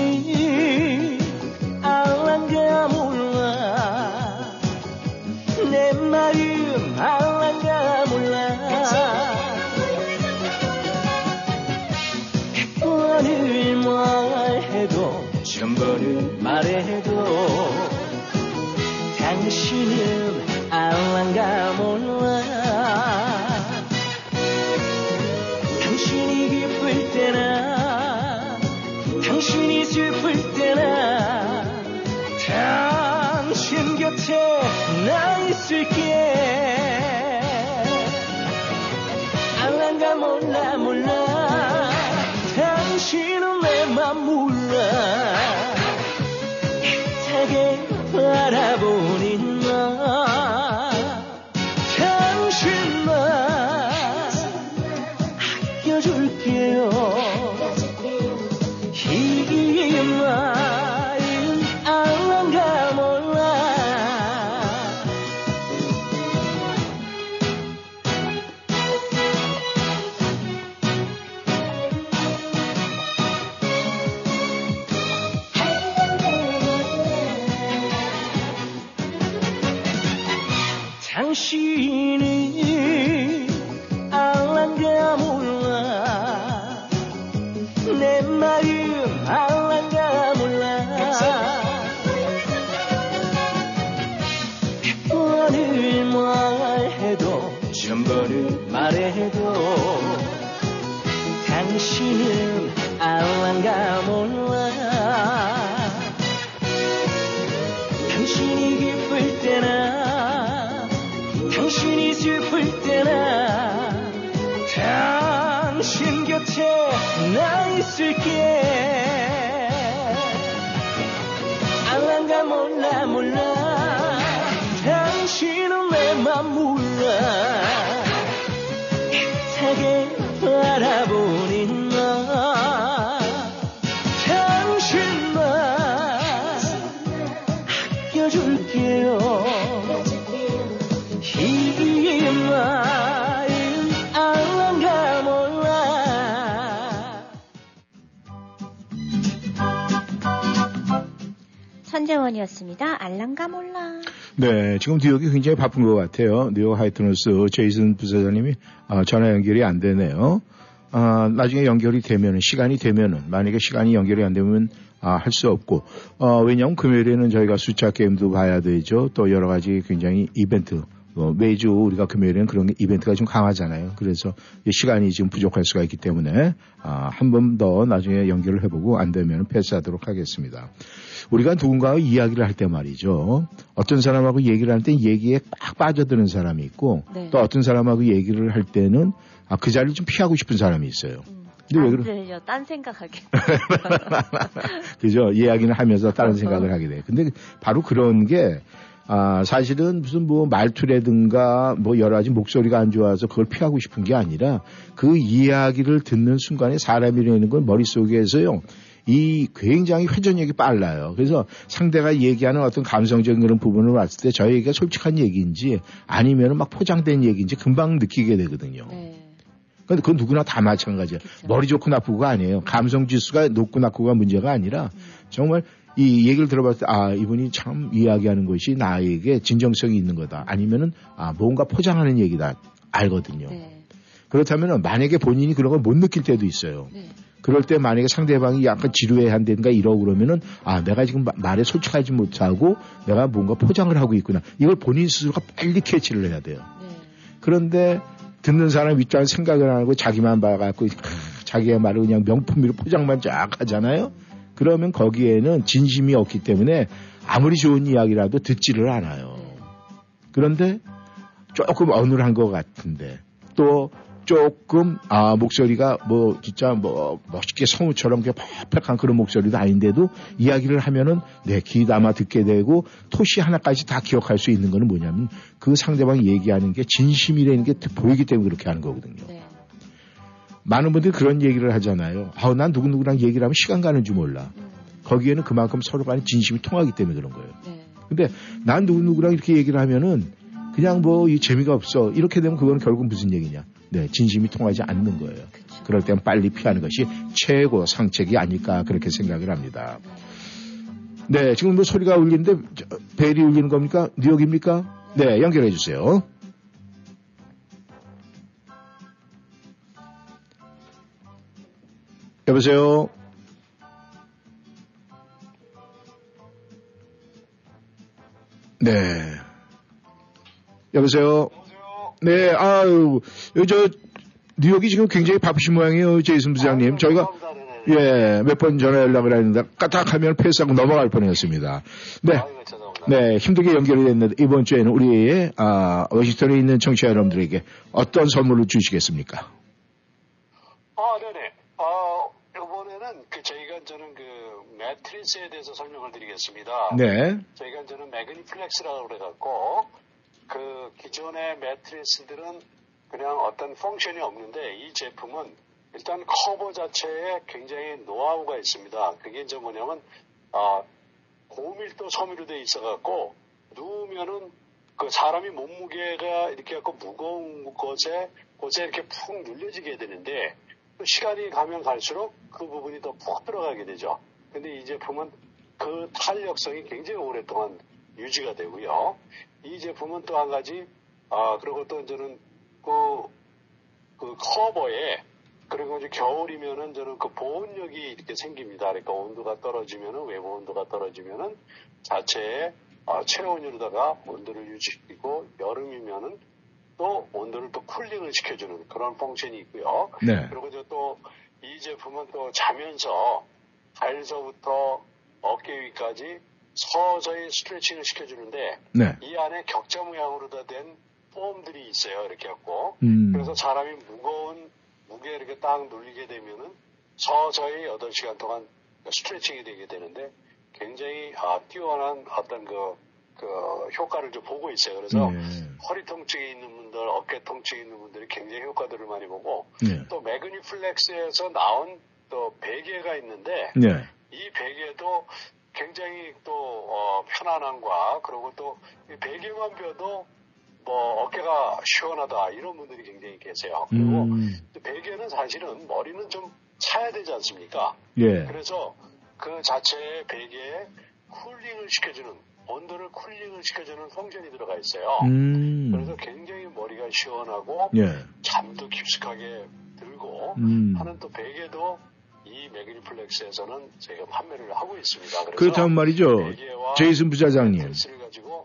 천재원이었습니다. 알랑가 몰라. 네, 지금 뉴욕이 굉장히 바쁜 것 같아요. 뉴욕 하이트너스 제이슨 부사장님이 아, 전화 연결이 안 되네요. 아, 나중에 연결이 되면은 시간이 되면은 만약에 시간이 연결이 안 되면 아, 할 수 없고 어, 왜냐하면 금요일에는 저희가 숫자 게임도 봐야 되죠. 또 여러 가지 굉장히 이벤트 어, 매주 우리가 금요일에는 그런 게 이벤트가 좀 강하잖아요. 그래서 이 시간이 지금 부족할 수가 있기 때문에 아, 한 번 더 나중에 연결을 해보고 안 되면 패스하도록 하겠습니다. 우리가 누군가와 이야기를 할 때 말이죠. 어떤 사람하고 얘기를 할 때 얘기에 꽉 빠져드는 사람이 있고 네. 또 어떤 사람하고 얘기를 할 때는 아, 그 자리를 좀 피하고 싶은 사람이 있어요. 근데 왜안 그러? 들려. 딴 생각하게. *laughs* 그죠? 이야기는 하면서 다른 생각을 하게 돼. 근데 바로 그런 게 아, 사실은 무슨 뭐 말투라든가 뭐 여러 가지 목소리가 안 좋아서 그걸 피하고 싶은 게 아니라 그 이야기를 듣는 순간에 사람이라는 건 머릿속에서요. 이 굉장히 회전력이 빨라요. 그래서 상대가 얘기하는 어떤 감성적인 그런 부분을 봤을 때저 얘기가 솔직한 얘기인지 아니면 막 포장된 얘기인지 금방 느끼게 되거든요. 네. 근데 그건 누구나 다 마찬가지예요. 그쵸. 머리 좋고 나쁘고가 아니에요. 감성 지수가 높고 나쁘고가 문제가 아니라 정말 이 얘기를 들어봤을 때 아 이분이 참 이야기하는 것이 나에게 진정성이 있는 거다. 아니면은 아 뭔가 포장하는 얘기다 알거든요. 네. 그렇다면은 만약에 본인이 그런 걸 못 느낄 때도 있어요. 네. 그럴 때 만약에 상대방이 약간 지루해한다든가 이러고 그러면은 아 내가 지금 마- 말에 솔직하지 못하고 내가 뭔가 포장을 하고 있구나. 이걸 본인 스스로가 빨리 캐치를 해야 돼요. 네. 그런데 듣는 사람 입장에 생각을 안 하고 자기만 봐갖고 자기의 말을 그냥 명품으로 포장만 쫙 하잖아요. 그러면 거기에는 진심이 없기 때문에 아무리 좋은 이야기라도 듣지를 않아요. 그런데 조금 어눌한 것 같은데 또 조금 아 목소리가 뭐 진짜 뭐 멋있게 성우처럼 퍼펙한 그런 목소리도 아닌데도 이야기를 하면은 내귀 담아 듣게 되고 토시 하나까지 다 기억할 수 있는 거는 뭐냐면 그 상대방이 얘기하는 게 진심이라는 게 보이기 때문에 그렇게 하는 거거든요. 네. 많은 분들이 그런 얘기를 하잖아요. 아우 난 누구누구랑 얘기를 하면 시간 가는 줄 몰라. 음. 거기에는 그만큼 서로 간에 진심이 통하기 때문에 그런 거예요. 네. 근데 난 누구누구랑 이렇게 얘기를 하면은 그냥 뭐 이 재미가 없어. 이렇게 되면 그거는 결국 무슨 얘기냐. 네, 진심이 통하지 않는 거예요. 그럴 땐 빨리 피하는 것이 최고 상책이 아닐까 그렇게 생각을 합니다. 네, 지금 뭐 소리가 울리는데 저, 벨이 울리는 겁니까? 뉴욕입니까? 네, 연결해 주세요. 여보세요. 네. 여보세요. 네, 아유, 저 뉴욕이 지금 굉장히 바쁘신 모양이에요, 제이슨 부장님. 저희가 예, 몇 번 전화 연락을 했는데 까딱 하면 패스하고 넘어갈 뻔 했습니다. 네. 네, 힘들게 연결이 됐는데 이번 주에는 우리의 아, 워싱턴에 있는 청취자 여러분들에게 어떤 선물을 주시겠습니까? 아, 네네. 어, 이번에는 그 저희가 저는 그 매트리스에 대해서 설명을 드리겠습니다. 네. 저희가 저는 매그니플렉스라고 그래갖고 그 기존의 매트리스들은 그냥 어떤 function이 없는데 이 제품은 일단 커버 자체에 굉장히 노하우가 있습니다. 그게 이제 뭐냐면 아, 고밀도 섬유로 돼 있어갖고 누우면은 그 사람이 몸무게가 이렇게 갖고 무거운 것에 곳에 이렇게 푹 눌려지게 되는데 또 시간이 가면 갈수록 그 부분이 더 푹 들어가게 되죠. 근데 이 제품은 그 탄력성이 굉장히 오랫동안 유지가 되고요. 이 제품은 또 한 가지 아 그리고 또 저는 그, 그 커버에 그리고 이제 겨울이면은 저는 그 보온력이 이렇게 생깁니다. 그러니까 온도가 떨어지면은 외부 온도가 떨어지면은 자체에 아, 체온으로다가 온도를 유지시키고 여름이면은 또 온도를 또 쿨링을 시켜주는 그런 펑션이 있고요. 네. 그리고 이제 또이 제품은 또 자면서 발서부터 어깨 위까지 서서히 스트레칭을 시켜주는데 네. 이 안에 격자 모양으로 다 된 폼들이 있어요. 이렇게 갖고 음. 그래서 사람이 무거운 무게 이렇게 딱 눌리게 되면은 서서히 8시간 동안 스트레칭이 되게 되는데 굉장히 아, 뛰어난 어떤 그, 그 효과를 좀 보고 있어요. 그래서 네. 허리 통증이 있는 분들, 어깨 통증이 있는 분들이 굉장히 효과들을 많이 보고 네. 또 매그니플렉스에서 나온 또 베개가 있는데 네. 이 베개도 굉장히 또 어, 편안함과 그리고 또이 베개만 펴도 뭐 어깨가 시원하다 이런 분들이 굉장히 계세요. 그리고 음. 베개는 사실은 머리는 좀 차야 되지 않습니까? 예. 그래서 그 자체의 베개에 cooling을 시켜주는 온도를 cooling을 시켜주는 성분이 들어가 있어요. 음. 그래서 굉장히 머리가 시원하고 예. 잠도 깊숙하게 들고 음. 하는 또 베개도 이 매그니플렉스에서는 저희가 판매를 하고 있습니다. 그렇다면 말이죠. 제이슨 부사장님.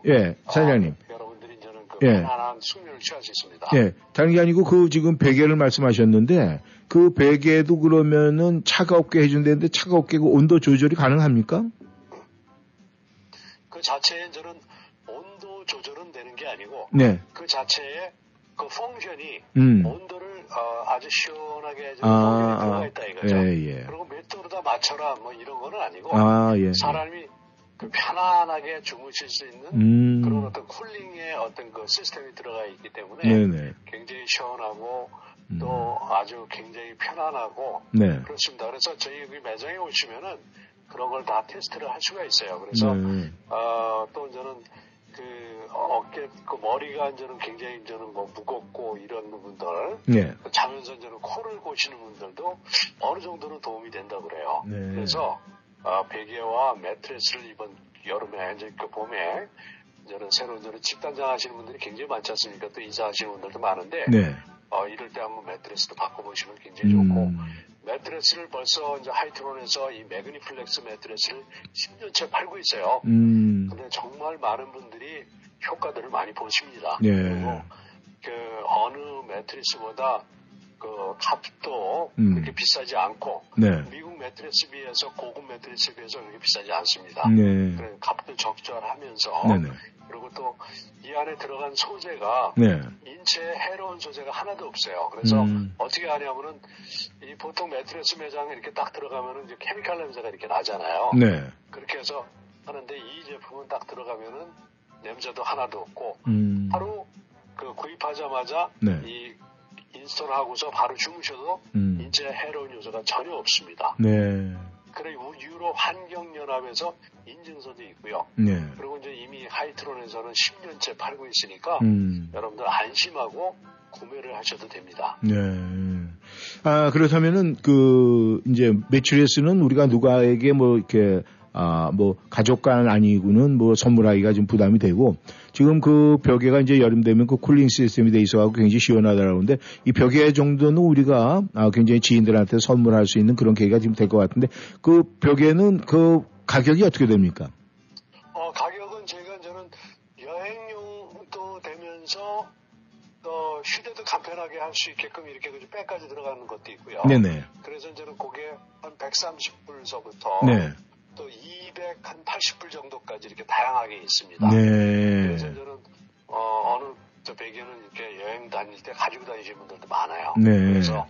예, 사장님. 아, 여러분들이 저는 그 예. 편안한 숙면을 취할 수 있습니다. 예, 다른 게 아니고 그 지금 베개를 말씀하셨는데 그 베개도 그러면은 차가웁게 해준다는데 차가웁게 그 온도 조절이 가능합니까? 그 자체에 저는 온도 조절은 되는 게 아니고 네. 그 자체에 그 펑션이 음. 온도를 어, 아주 시원하게 해주는 아, 들어가 아. 있다 이거죠. 예, 예. 그리고 몇 도로다 맞춰라 뭐 이런 거는 아니고 아, 예. 사람이 그 편안하게 주무실 수 있는 음. 그런 어떤 쿨링의 어떤 그 시스템이 들어가 있기 때문에 네네. 굉장히 시원하고 음. 또 아주 굉장히 편안하고 네. 그렇습니다. 그래서 저희 여기 매장에 오시면은 그런 걸 다 테스트를 할 수가 있어요. 그래서 네. 어, 또 저는 그 어깨 그 머리가 저는 굉장히 저는 뭐 무겁고 이런 부분들 네. 자면서 저는 코를 고시는 분들도 어느 정도는 도움이 된다 그래요. 네. 그래서 어, 베개와 매트리스를 이번 여름에 이제 그 봄에 저는 새로 저는 집단장 하시는 분들이 굉장히 많지 않습니까? 또 이사하시는 분들도 많은데 네. 어, 이럴 때 한번 매트리스도 바꿔보시면 굉장히 좋고 음. 매트리스를 벌써 이제 하이트론에서 이 매그니플렉스 매트리스를 10년째 팔고 있어요. 음. 근데 정말 많은 분들이 효과들을 많이 보십니다. 네. 그리고 그 어느 매트리스보다 그 값도 음. 그렇게 비싸지 않고 네. 미국 매트리스 비해서 고급 매트리스에 비해서 그렇게 비싸지 않습니다. 네. 값도 적절하면서 네네. 그리고 또 이 안에 들어간 소재가 네. 인체에 해로운 소재가 하나도 없어요. 그래서 음. 어떻게 하냐면은 이 보통 매트리스 매장에 이렇게 딱 들어가면은 이제 chemical 냄새가 이렇게 나잖아요. 네. 그렇게 해서 하는데 이 제품은 딱 들어가면은 냄새도 하나도 없고 음. 바로 그 구입하자마자 네. 이 install하고서 바로 주무셔도 음. 인체에 해로운 요소가 전혀 없습니다. 네. 그리고 유럽 환경연합에서 인증서도 있고요. 네. 그리고 이제 이미 하이트론에서는 10년째 팔고 있으니까 음. 여러분들 안심하고 구매를 하셔도 됩니다. 네. 아, 그렇다면은, 그, 이제, 매출에서는 우리가 누가에게 뭐, 이렇게, 아, 뭐, 가족간 아니고는 뭐, 선물하기가 좀 부담이 되고, 지금 그 벽에가 이제 여름 되면 그 쿨링 시스템이 돼 있어가지고 굉장히 시원하다라는데, 이 벽에 정도는 우리가, 아, 굉장히 지인들한테 선물할 수 있는 그런 계기가 지금 될 것 같은데, 그 벽에는 그 가격이 어떻게 됩니까? 어, 가격은 저희가 저는 여행용도 되면서 어, 휴대도 간편하게 할 수 있게끔 이렇게 그 백까지 들어가는 것도 있고요. 네네. 그래서 저는 그게 한 130불서부터 네. 또 280불 정도까지 이렇게 다양하게 있습니다. 네. 그래서 저는 어, 어느 저 베개는 이렇게 여행 다닐 때 가지고 다니시는 분들도 많아요. 네. 그래서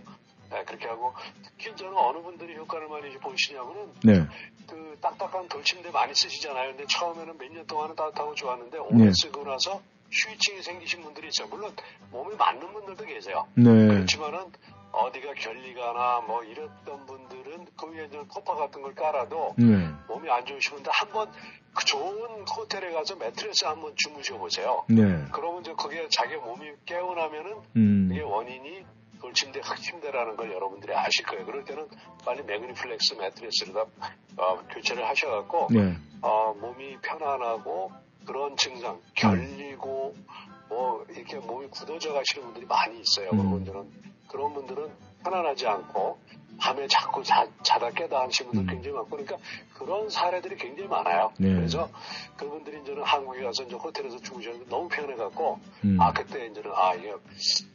네, 그렇게 하고 특히 저는 어느 분들이 효과를 많이 보시냐면은 네. 그 딱딱한 돌침대 많이 쓰시잖아요. 근데 처음에는 몇 년 동안은 따뜻하고 좋았는데 오래 네. 쓰고 나서 휴이증이 생기신 분들이 있어요. 물론 몸에 맞는 분들도 계세요. 네. 그렇지만은 어디가 결리가나 뭐 이랬던 분들은 그 위에 저 토파 같은 걸 깔아도 네. 몸이 안 좋으시는데 한번 그 좋은 호텔에 가서 매트리스 한번 주무셔 보세요. 네. 그러면 이제 그게 자기 몸이 깨어나면은 음. 그게 원인이 돌침대 흙침대라는 걸 여러분들이 아실 거예요. 그럴 때는 빨리 매그니플렉스 매트리스를 다 어, 교체를 하셔갖고 네. 어, 몸이 편안하고 그런 증상 결리고 뭐 이렇게 몸이 굳어져 가시는 분들이 많이 있어요. 음. 그런 분들은 그런 분들은 편안하지 않고 밤에 자꾸 자, 자다 깨다 하시는 분들 음. 굉장히 많고 그러니까 그런 사례들이 굉장히 많아요. 네. 그래서 그분들이 이제는 한국에 가서 이제 호텔에서 주무셨는데 너무 편해 갖고 음. 아 그때 이제는 아 이게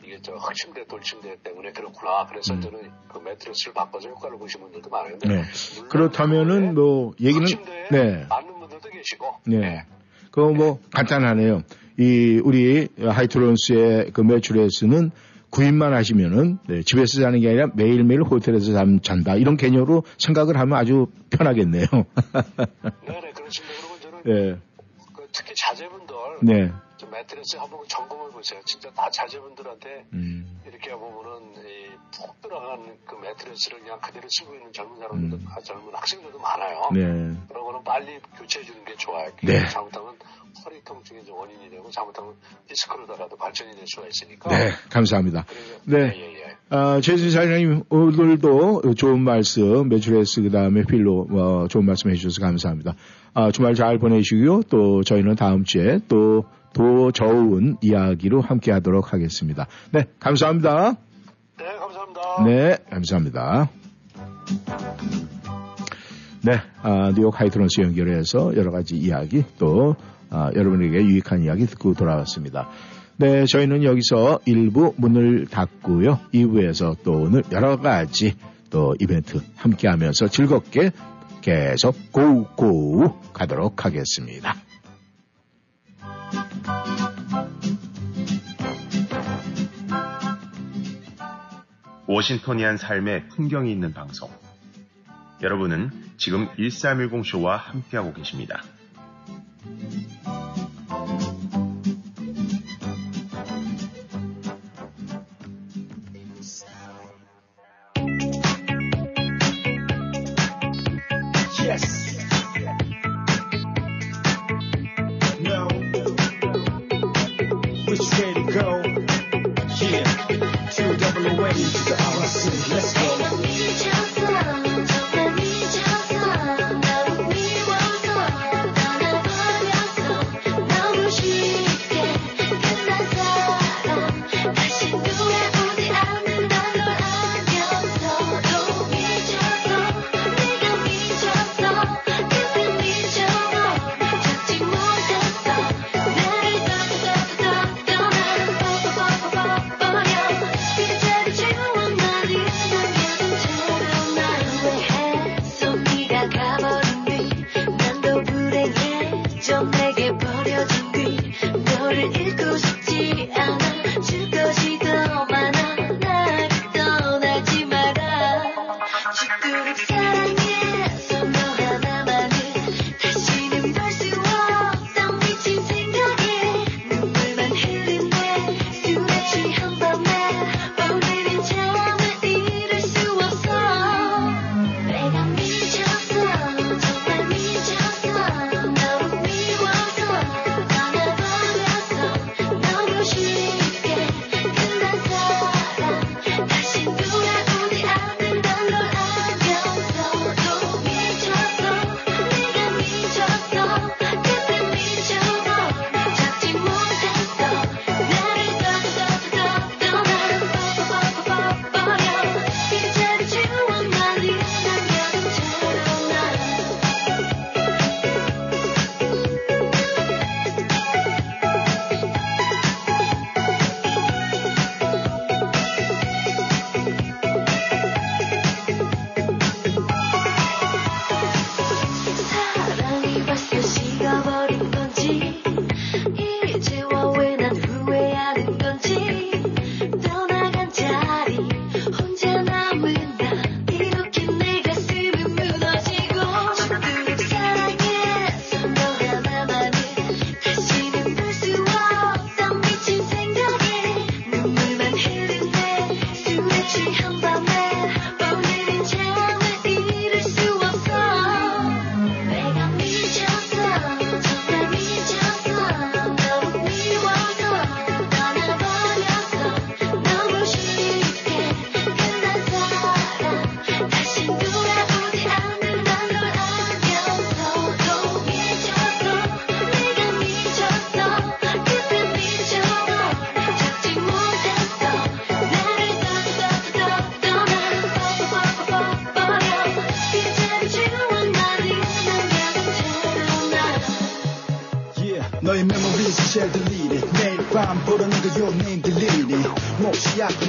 이게 저 흑침대 돌침대 때문에 그렇구나. 그래서 음. 저는 그 매트리스를 바꿔서 효과를 보신 분들도 많아요. 근데 네. 그렇다면은 뭐 얘기는 네. 맞는 분들도 계시고 네. 그뭐 간단하네요. 이 우리 하이트론스의 그 매출에서는 구입만 하시면은 네, 집에서 자는 게 아니라 매일매일 호텔에서 잠, 잔다 이런 개념으로 생각을 하면 아주 편하겠네요. 네네 *laughs* 그렇습니다. 그러면 저는 네. 그 특히 자제분들 네. 좀 매트리스 한번 점검해 보세요. 진짜 다 자제분들한테 음. 이렇게 보면은 이푹 들어간 그 매트리스를 그냥 그대로 쓰고 있는 젊은 사람들도 음. 아, 젊은 학생들도 많아요. 네. 그런 거는 빨리 교체해 주는 게 좋아요. 네. 잘못하면 허리 통증의 좀 원인이 되고 잘못하면 디스크로다가도 발전이 될 수가 있으니까. 네. 감사합니다. 네. 예, 예, 예. 아, 최진 사장님, 오늘도 좋은 말씀, 매출에스, 그 다음에 필로, 어, 좋은 말씀 해주셔서 감사합니다. 아, 주말 잘 보내시고요. 또 저희는 다음 주에 또 더 좋은 이야기로 함께 하도록 하겠습니다. 네, 감사합니다. 네, 감사합니다. 네, 감사합니다. 네, 아, 뉴욕 하이트런스 연결해서 여러 가지 이야기 또 아, 여러분에게 유익한 이야기 듣고 돌아왔습니다. 네, 저희는 여기서 일부 문을 닫고요. 2부에서 또 오늘 여러 가지 또 이벤트 함께 하면서 즐겁게 계속 고고 가도록 하겠습니다. 워싱턴이한 삶의 풍경이 있는 방송. 여러분은 지금 1310쇼와 함께하고 계십니다.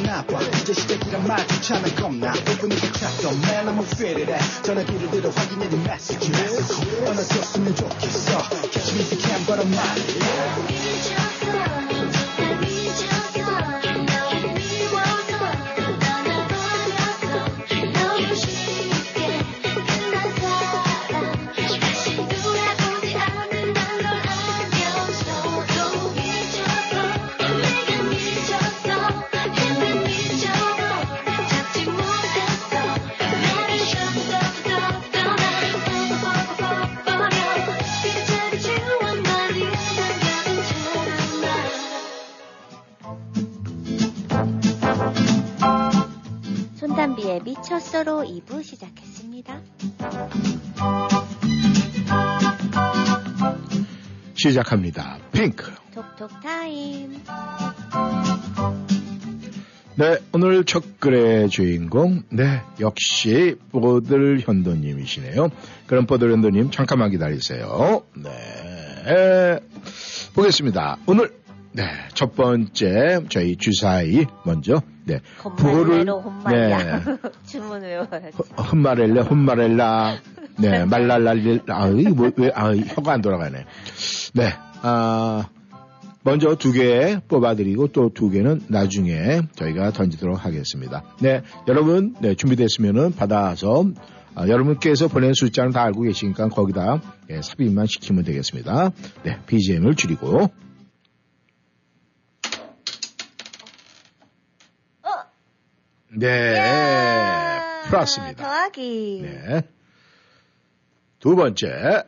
나빠 이제 시작이란 말조차는 겁나 5분이가 찾던 man I'm afraid of that 전화기를 들어 확인해 네 messages 떠나줬으면 좋겠어 Catch me if you can but I'm not 미 손담비의 미쳤어로 2부 시작했습니다. 시작합니다. 핑크. 톡톡 타임. 네, 오늘 첫 글의 주인공, 네, 역시 뽀들 현도님이시네요. 그럼 뽀들 현도님 잠깐만 기다리세요. 네, 보겠습니다. 오늘, 네, 첫 번째 저희 주사위 먼저, 네, 홈말이야. 네, *laughs* 주문 외워야지. 허- 흠마렐레, 홈마렐라, 네, *laughs* 말랄랄릴, 아, 이 뭐, 왜, 아, 혀가 안 돌아가네. 네, 아, 먼저 두 개 뽑아드리고 또 두 개는 나중에 저희가 던지도록 하겠습니다. 네, 여러분, 네, 준비됐으면은 받아서, 아, 여러분께서 보낸 숫자는 다 알고 계시니까 거기다 예, 삽입만 시키면 되겠습니다. 네, BGM을 줄이고. 네, 풀었습니다. 더하기. 네. 두 번째.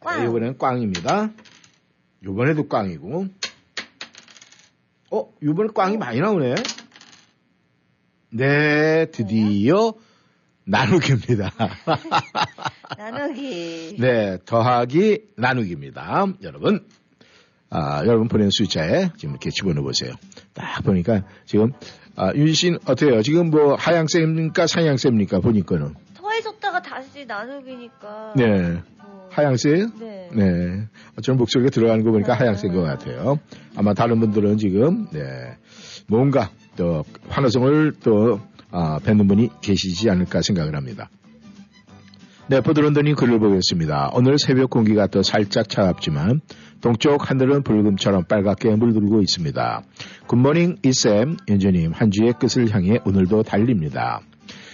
꽝. 네, 이번엔 꽝입니다. 이번에도 꽝이고. 어, 이번에 꽝이 많이 나오네. 네, 드디어 나누기입니다. *laughs* 나누기. 네, 더하기 나누기입니다. 여러분, 아, 여러분 보낸 숫자에 지금 이렇게 집어넣어 보세요. 딱 보니까 지금, 아, 윤신 어때요? 지금 뭐 하향세입니까? 상향세입니까? 보니까는. 더해줬다가 다시 나누기니까. 네. 뭐, 하향세예요? 네. 네. 저는 목소리가 들어가는 거 보니까 음. 하향세인 것 같아요. 아마 다른 분들은 지금, 네. 뭔가 또 환호성을 또, 아, 뱉는 분이 계시지 않을까 생각을 합니다. 네, 보드런더님 글을 보겠습니다. 오늘 새벽 공기가 또 살짝 차갑지만 동쪽 하늘은 붉음처럼 빨갛게 물들고 있습니다. 굿모닝 이쌤, 연주님 한 주의 끝을 향해 오늘도 달립니다.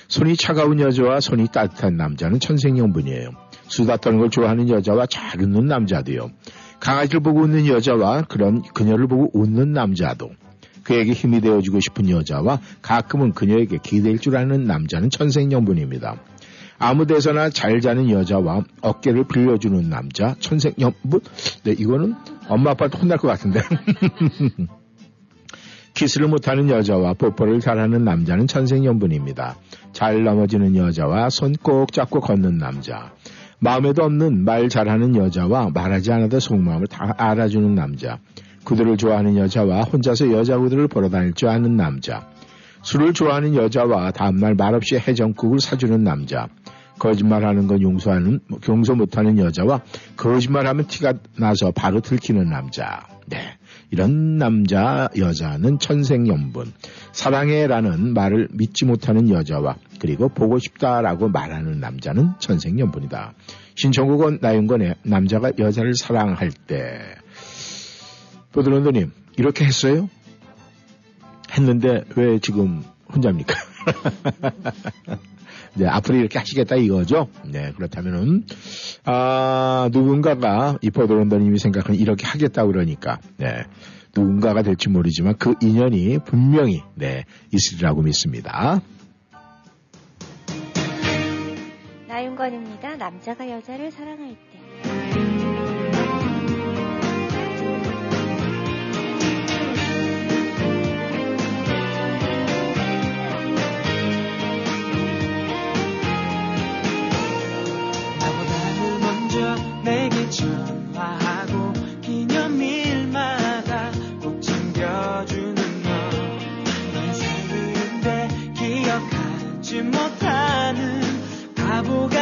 손이 차가운 여자와 손이 따뜻한 남자는 천생연분이에요. 수다 떠는 걸 좋아하는 여자와 잘 웃는 남자도요. 강아지를 보고 웃는 여자와 그런 그녀를 보고 웃는 남자도. 그에게 힘이 되어주고 싶은 여자와 가끔은 그녀에게 기댈 줄 아는 남자는 천생연분입니다. 아무 데서나 잘 자는 여자와 어깨를 빌려주는 남자, 천생연분? 네, 이거는 엄마 아빠한테 혼날 것 같은데. *laughs* 키스를 못하는 여자와 뽀뽀를 잘하는 남자는 천생연분입니다. 잘 넘어지는 여자와 손 꼭 잡고 걷는 남자. 마음에도 없는 말 잘하는 여자와 말하지 않아도 속마음을 다 알아주는 남자. 구두를 좋아하는 여자와 혼자서 여자 구두를 보러 다닐 줄 아는 남자. 술을 좋아하는 여자와 다음날 말없이 해장국을 사주는 남자. 거짓말하는 건 용서하는 용서 못하는 여자와 거짓말하면 티가 나서 바로 들키는 남자. 네. 이런 남자 여자는 천생연분. 사랑해라는 말을 믿지 못하는 여자와 그리고 보고 싶다라고 말하는 남자는 천생연분이다. 신청국은 나윤건의 남자가 여자를 사랑할 때. 보드런더님 이렇게 했어요? 했는데 왜 지금 혼자입니까? *laughs* 네, 앞으로 이렇게 하시겠다 이거죠? 네, 그렇다면은, 아, 누군가가, 이 포도런더님이 생각하는 이렇게 하겠다 그러니까, 네, 누군가가 될지 모르지만 그 인연이 분명히, 네, 있으리라고 믿습니다. 나윤건입니다. 남자가 여자를 사랑할 때. 전화하고 기념일마다 꼭 챙겨주는 너넌 생일인데 기억하지 못하는 바보 같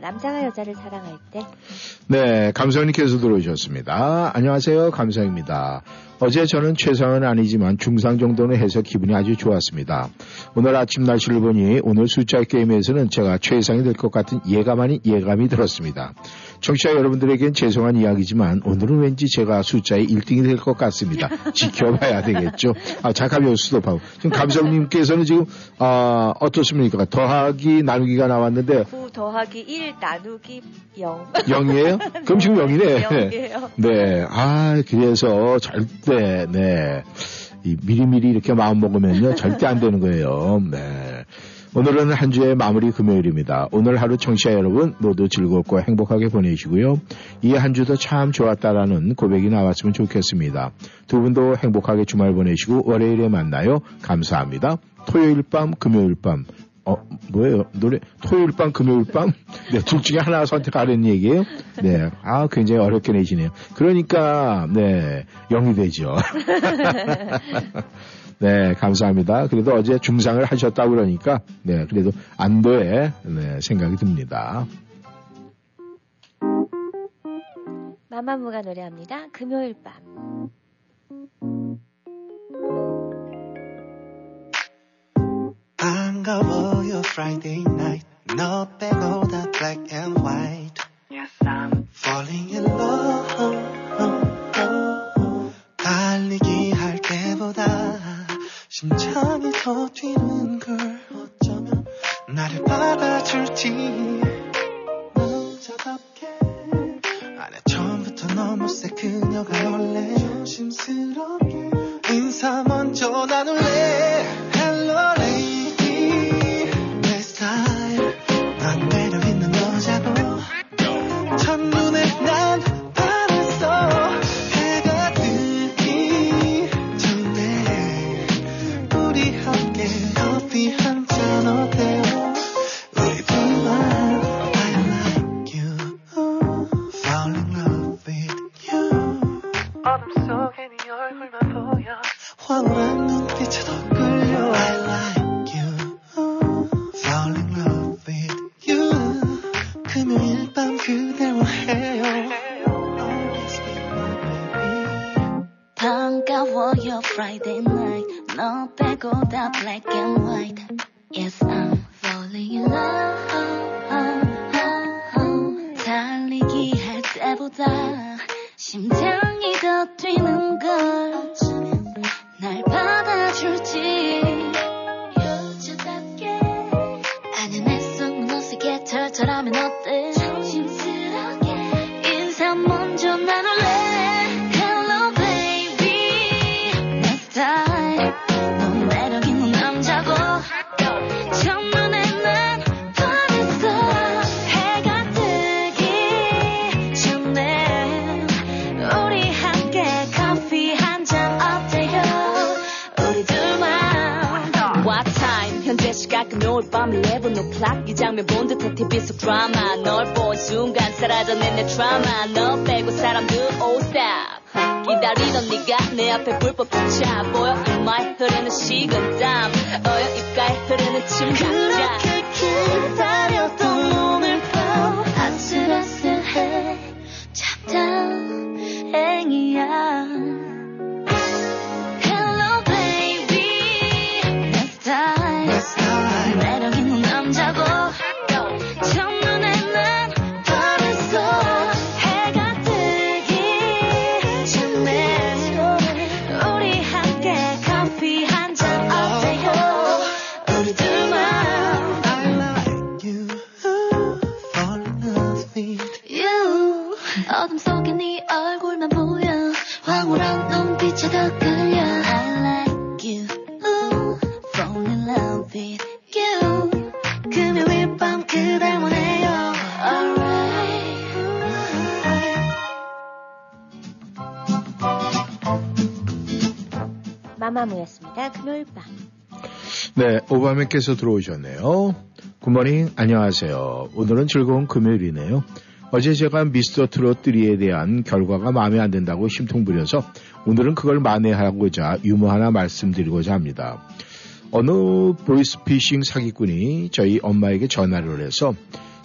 남자가 여자를 사랑할 때 네, 감사님께서 들어오셨습니다. 안녕하세요. 감사입니다. 어제 저는 최상은 아니지만 중상 정도는 해서 기분이 아주 좋았습니다. 오늘 아침 날씨를 보니 오늘 숫자 게임에서는 제가 최상이 될 것 같은 예감 아닌 예감이 들었습니다. 청취자 여러분들에겐 죄송한 이야기지만 오늘은 왠지 제가 숫자의 1등이 될 것 같습니다. 지켜봐야 되겠죠. 아, 잠깐 스톱하고. 지금 감사님께서는 지금, 아, 어떻습니까? 더하기, 나누기가 나왔는데 9 더하기 1 나누기 0. 0이에요? 그럼 지금 0이네. 0이에요. *laughs* 네. 아, 그래서 절대, 네. 이 미리미리 이렇게 마음 먹으면요. 절대 안 되는 거예요. 네. 오늘은 한 주의 마무리 금요일입니다. 오늘 하루 청취자 여러분 모두 즐겁고 행복하게 보내시고요. 이 한 주도 참 좋았다라는 고백이 나왔으면 좋겠습니다. 두 분도 행복하게 주말 보내시고 월요일에 만나요. 감사합니다. 토요일 밤, 금요일 밤. 어, 뭐예요? 노래, 토요일 밤, 금요일 밤? 네, *laughs* 둘 중에 하나 선택하라는 얘기예요? 네. 아, 굉장히 어렵게 내시네요. 그러니까, 네, 영이 되죠. *laughs* 네, 감사합니다. 그래도 어제 중상을 하셨다고 그러니까, 네, 그래도 안도의 네, 생각이 듭니다. 마마무가 노래합니다. 금요일 밤. 반가워요 Friday night 너 빼고 다 black and white Yes I'm falling in love 달리기 심장이 더 뛰는 걸 어쩌면 나를 받아줄지. 남자답게. 안에 처음부터 너무 세 그녀가 놀래. 조심스럽게. 인사 먼저 나눌래. Hello 한잔 네, 오바맨께서 들어오셨네요. 굿모닝, 안녕하세요. 오늘은 즐거운 금요일이네요. 어제 제가 미스터 트롯 3에 대한 결과가 마음에 안 든다고 심통 부려서 오늘은 그걸 만회하고자 유머 하나 말씀드리고자 합니다. 어느 보이스피싱 사기꾼이 저희 엄마에게 전화를 해서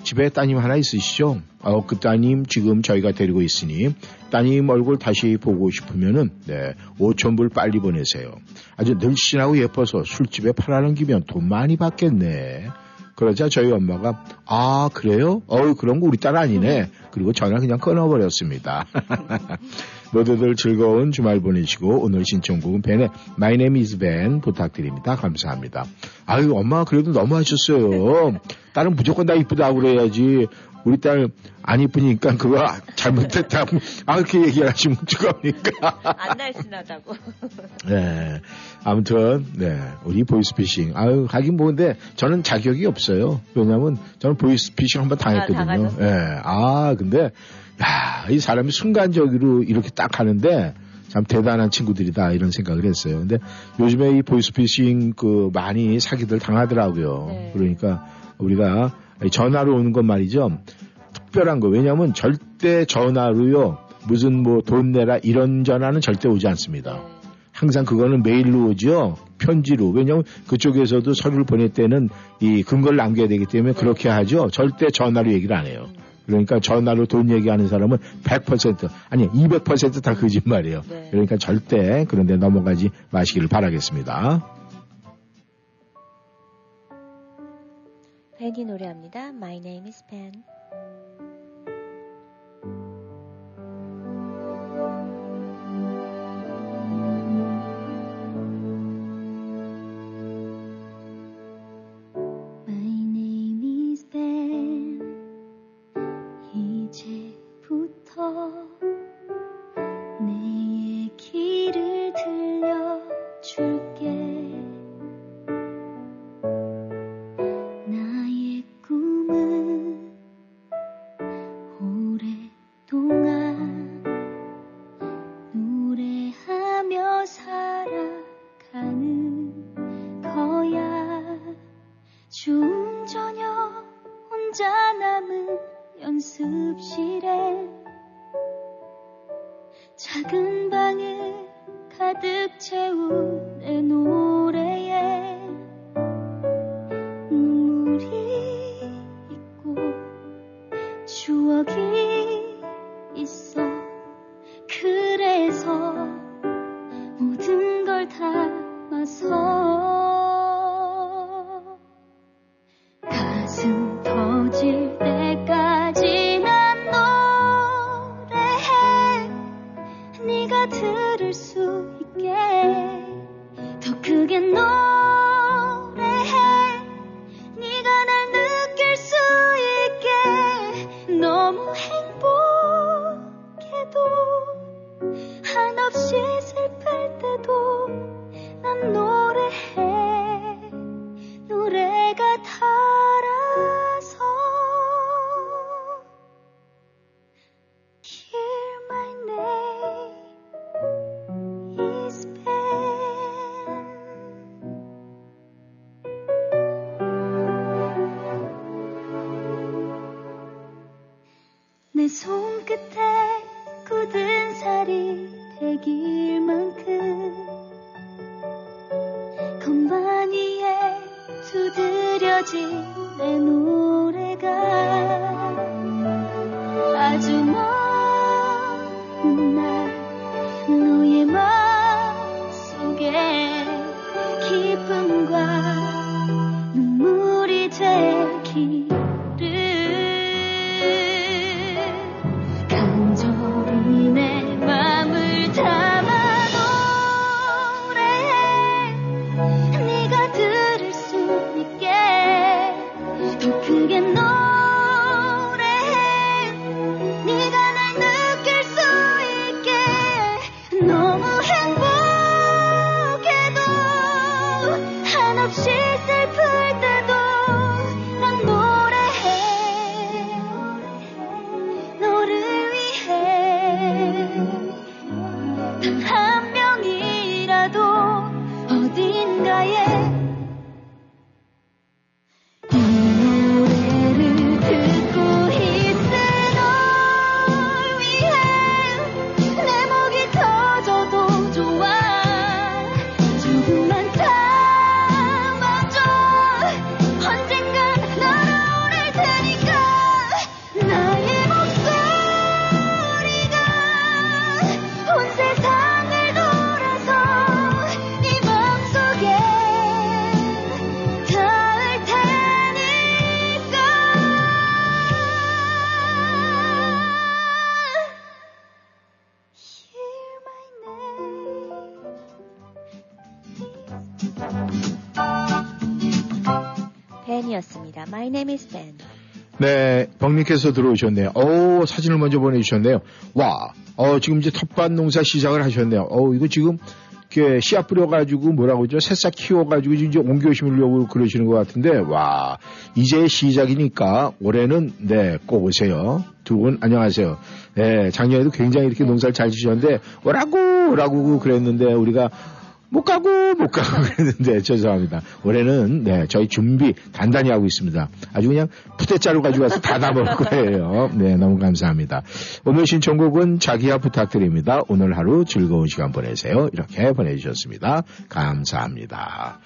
집에 따님 하나 있으시죠? 어, 그 따님 지금 저희가 데리고 있으니 따님 얼굴 다시 보고 싶으면은 네, 5천 불 빨리 보내세요. 아주 늘씬하고 예뻐서 술집에 팔아넘기면 돈 많이 받겠네. 그러자 저희 엄마가 아 그래요? 어우 그런 거 우리 딸 아니네. 그리고 전화 그냥 끊어버렸습니다. *laughs* 모두들 즐거운 주말 보내시고 오늘 신청곡은 벤의 My Name is Ben 부탁드립니다. 감사합니다. 아유 엄마가 그래도 너무 하셨어요. 딸은 무조건 다 이쁘다고 그래야지. 우리 딸 안 이쁘니까 그거 잘못됐다. *laughs* 아 그렇게 얘기하시면 어떡합니까? 안 날씬하다고. *laughs* 네. 아무튼, 네. 우리 보이스피싱. 아유, 하긴 뭐근데 저는 자격이 없어요. 왜냐면 저는 보이스피싱 한번 당했거든요. 예. 아, 근데, 야, 이 사람이 순간적으로 이렇게 딱 하는데 참 대단한 친구들이다 이런 생각을 했어요. 근데 요즘에 이 보이스피싱 그 많이 사기들 당하더라고요. 네. 그러니까 우리가 전화로 오는 건 말이죠. 특별한 거. 왜냐면 절대 전화로요. 무슨 뭐 돈 내라 이런 전화는 절대 오지 않습니다. 네. 항상 그거는 메일로 오죠. 편지로. 왜냐하면 그쪽에서도 서류를 보낼 때는 이 근거를 남겨야 되기 때문에 그렇게 하죠. 절대 전화로 얘기를 안 해요. 그러니까 전화로 돈 얘기하는 사람은 100% 아니 200%다 거짓말이에요. 네. 그러니까 절대 그런데 넘어가지 마시기를 바라겠습니다. 벤이 노래합니다. My name is Ben. 네, 벙님께서 들어오셨네요. 오, 사진을 먼저 보내주셨네요. 와, 어, 지금 이제 텃밭 농사 시작을 하셨네요. 어, 이거 지금, 이렇게 씨앗 뿌려가지고 뭐라고 그러죠? 새싹 키워가지고 이제 옮겨 심으려고 그러시는 것 같은데, 와, 이제 시작이니까 올해는, 네, 꼭 오세요. 두 분, 안녕하세요. 네, 작년에도 굉장히 이렇게 농사를 잘 지셨는데, 오라고, 오라고 그랬는데, 우리가 못 가고 못 가고 *laughs* 그랬는데 죄송합니다. 올해는 네 저희 준비 단단히 하고 있습니다. 아주 그냥 푸대자루 가지고 와서 다 담을 *laughs* 거예요. 네 너무 감사합니다. 오늘 신청곡은 자기야 부탁드립니다. 오늘 하루 즐거운 시간 보내세요. 이렇게 보내주셨습니다. 감사합니다.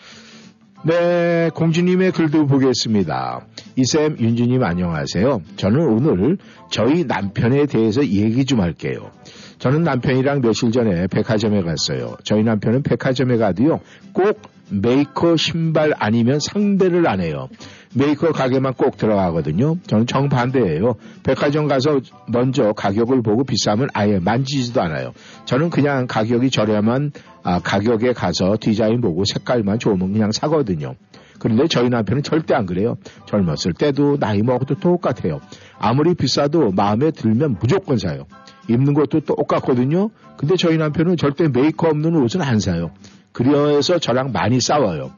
네, 공주님의 글도 보겠습니다. 이쌤, 윤주님 안녕하세요. 저는 오늘 저희 남편에 대해서 얘기 좀 할게요. 저는 남편이랑 며칠 전에 백화점에 갔어요. 저희 남편은 백화점에 가도요, 꼭 메이커 신발 아니면 상대를 안 해요. 메이커 가게만 꼭 들어가거든요. 저는 정반대예요. 백화점 가서 먼저 가격을 보고 비싸면 아예 만지지도 않아요. 저는 그냥 가격이 저렴한 아, 가격에 가서 디자인 보고 색깔만 좋으면 그냥 사거든요. 그런데 저희 남편은 절대 안 그래요. 젊었을 때도 나이 먹어도 똑같아요. 아무리 비싸도 마음에 들면 무조건 사요. 입는 것도 똑같거든요. 근데 저희 남편은 절대 메이커 없는 옷은 안 사요. 그래서 저랑 많이 싸워요.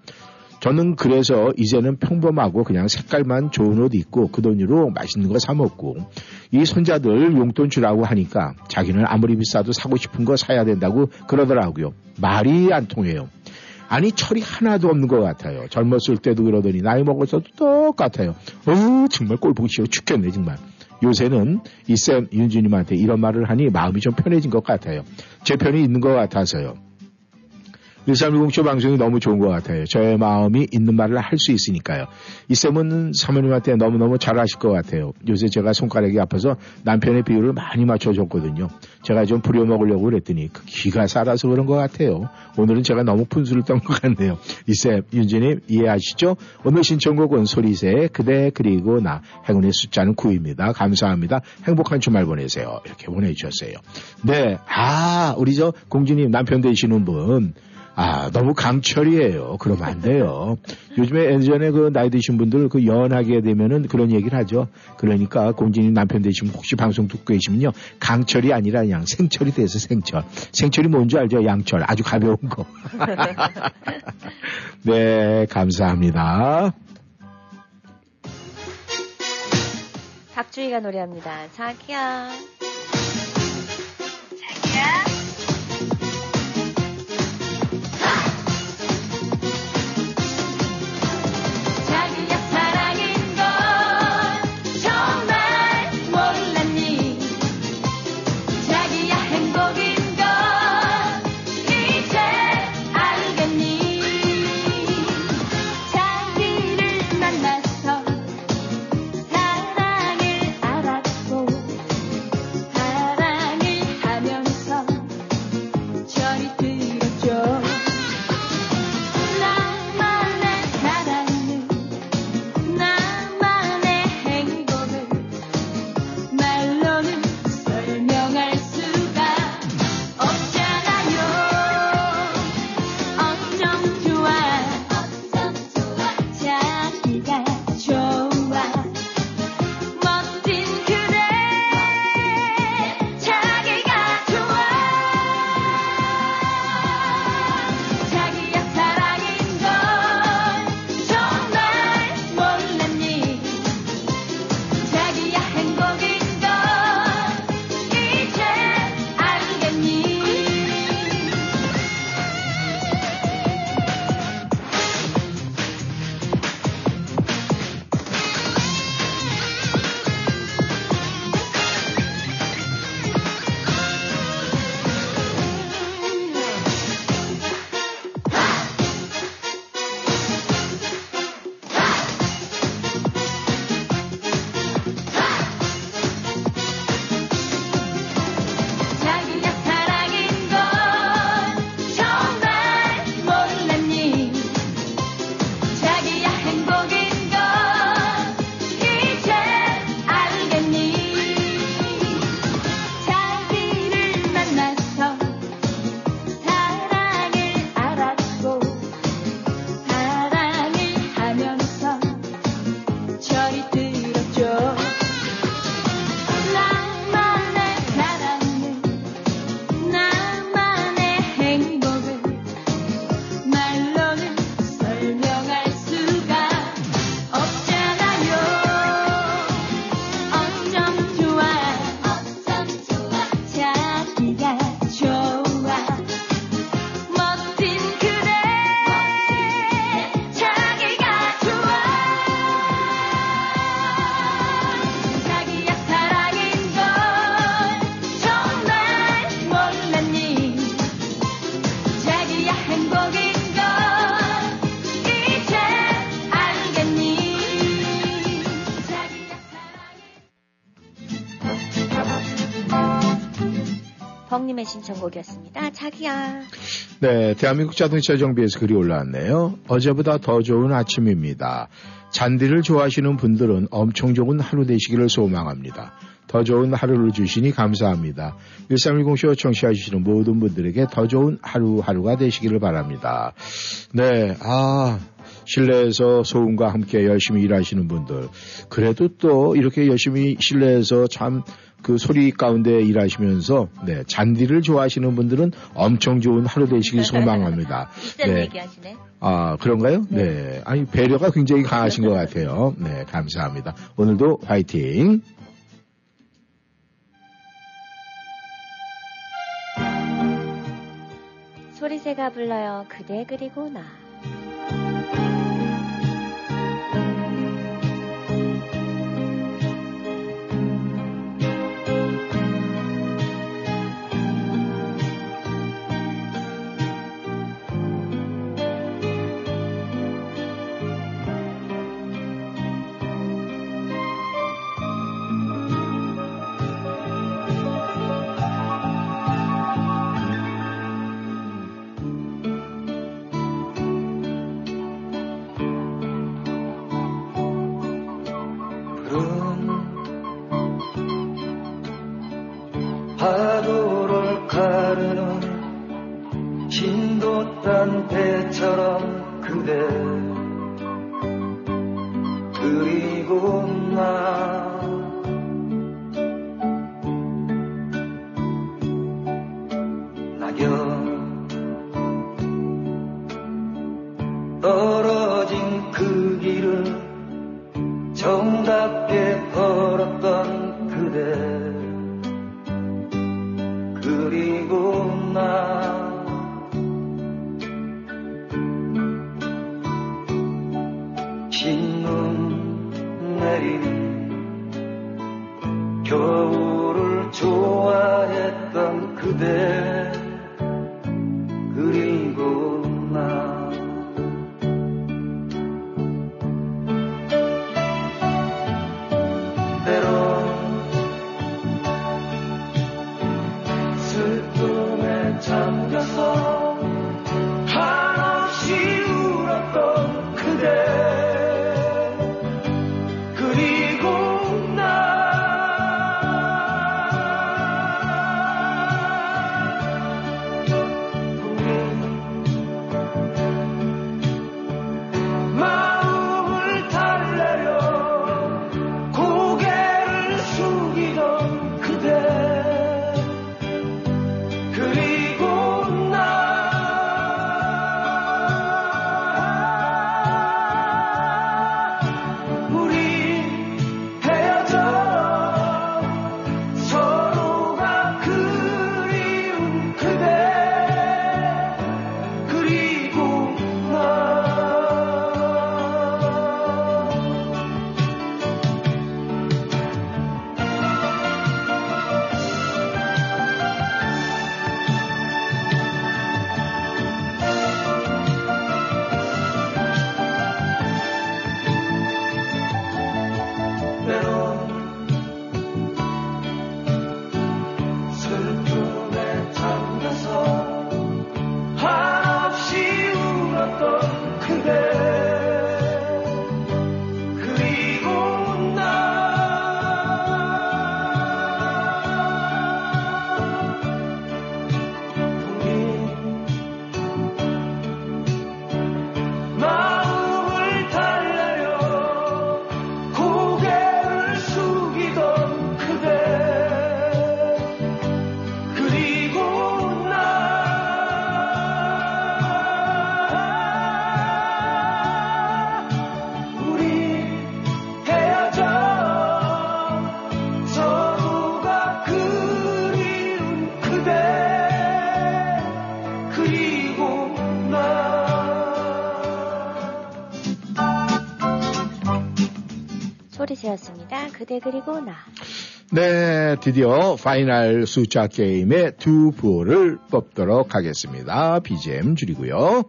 저는 그래서 이제는 평범하고 그냥 색깔만 좋은 옷 입고 그 돈으로 맛있는 거 사 먹고 이 손자들 용돈 주라고 하니까 자기는 아무리 비싸도 사고 싶은 거 사야 된다고 그러더라고요. 말이 안 통해요. 아니 철이 하나도 없는 것 같아요. 젊었을 때도 그러더니 나이 먹어서도 똑같아요. 어우 정말 꼴 보기 싫어 죽겠네 정말. 요새는 이쌤 윤주님한테 이런 말을 하니 마음이 좀 편해진 것 같아요. 제 편이 있는 것 같아서요. 1310쇼 방송이 너무 좋은 것 같아요. 저의 마음이 있는 말을 할 수 있으니까요. 이쌤은 사모님한테 너무너무 잘하실 것 같아요. 요새 제가 손가락이 아파서 남편의 비율을 많이 맞춰줬거든요. 제가 좀 부려먹으려고 그랬더니 그 기가 살아서 그런 것 같아요. 오늘은 제가 너무 분수를 떤 것 같네요. 이쌤, 윤진님 이해하시죠? 오늘 신청곡은 소리새 그대 그리고 나 행운의 숫자는 9입니다. 감사합니다. 행복한 주말 보내세요. 이렇게 보내주셨어요. 네, 아 우리 저 공주님 남편 되시는 분 아, 너무 강철이에요. 그러면 안 돼요. 요즘에 예전에 그 나이 드신 분들 그 연하게 되면은 그런 얘기를 하죠. 그러니까 공진님 남편 되시면 혹시 방송 듣고 계시면요. 강철이 아니라 그냥 생철이 돼서 생철. 생철이 뭔지 알죠? 양철. 아주 가벼운 거. *laughs* 네, 감사합니다. 박주희가 노래합니다. 자기야 신청곡이었습니다. 자기야. 네, 대한민국 자동차 정비에서 글이 올라왔네요. 어제보다 더 좋은 아침입니다. 잔디를 좋아하시는 분들은 엄청 좋은 하루 되시기를 소망합니다. 더 좋은 하루를 주시니 감사합니다. 1310쇼 청취하시는 모든 분들에게 더 좋은 하루하루가 되시기를 바랍니다. 네, 아, 실내에서 소음과 함께 열심히 일하시는 분들. 그래도 또 이렇게 열심히 실내에서 참 그 소리 가운데 일하시면서 네, 잔디를 좋아하시는 분들은 엄청 좋은 하루 되시길 소망합니다. *laughs* 네. 얘기하시네. 아, 그런가요? 네. 아니, 배려가 굉장히 강하신 것 같아요. 네, 감사합니다. 오늘도 화이팅! 소리새가 불러요. 그대 그리고 나. 그때처럼 그대 그대 그리고 나. 네, 드디어 파이널 숫자 게임의 두 부호를 뽑도록 하겠습니다. BGM 줄이고요.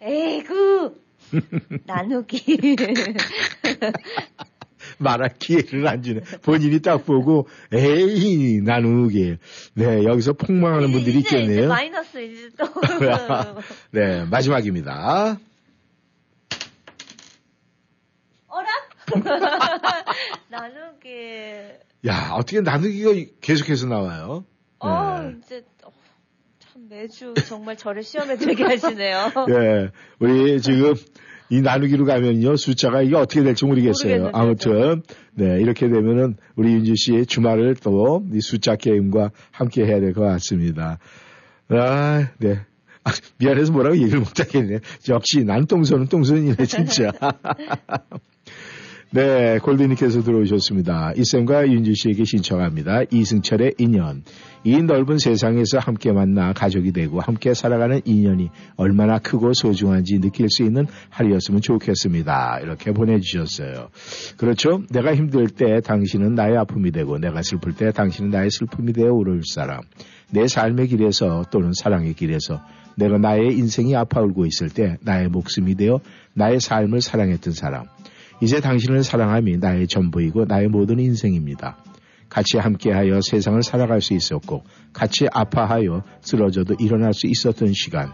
에이구 *laughs* 나누기. *laughs* 말할 기회를 안 주네. 본인이 딱 보고, 에이, 나누게. 네, 여기서 폭망하는 분들이 이제, 이제 있겠네요. 마이너스 이제 또. *laughs* 네, 마지막입니다. 어라? *laughs* 나누기. 야, 어떻게 나누기가 계속해서 나와요? 어, 네. 이제 어, 참 매주 정말 저를 시험에 들게 하시네요. 예, *laughs* 우리 지금 이 나누기로 가면요, 숫자가 이게 어떻게 될지 모르겠어요. 아무튼, 네, 이렇게 되면은 우리 윤주 씨의 주말을 또 이 숫자 게임과 함께 해야 될 것 같습니다. 아, 네. 아, 미안해서 뭐라고 얘기를 못하겠네. 역시 난 똥손은 똥손이네, 진짜. *laughs* 네, 골드님께서 들어오셨습니다. 이쌤과 윤주 씨에게 신청합니다. 이승철의 인연. 이 넓은 세상에서 함께 만나 가족이 되고 함께 살아가는 인연이 얼마나 크고 소중한지 느낄 수 있는 하루였으면 좋겠습니다. 이렇게 보내주셨어요. 그렇죠? 내가 힘들 때 당신은 나의 아픔이 되고 내가 슬플 때 당신은 나의 슬픔이 되어 오를 사람. 내 삶의 길에서 또는 사랑의 길에서 내가 나의 인생이 아파 울고 있을 때 나의 목숨이 되어 나의 삶을 사랑했던 사람. 이제 당신을 사랑함이 나의 전부이고 나의 모든 인생입니다. 같이 함께하여 세상을 살아갈 수 있었고 같이 아파하여 쓰러져도 일어날 수 있었던 시간.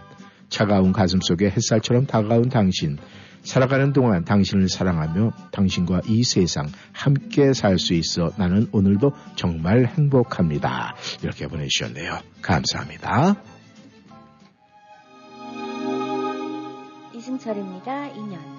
차가운 가슴 속에 햇살처럼 다가온 당신. 살아가는 동안 당신을 사랑하며 당신과 이 세상 함께 살 수 있어 나는 오늘도 정말 행복합니다. 이렇게 보내주셨네요. 감사합니다. 이승철입니다. 2년.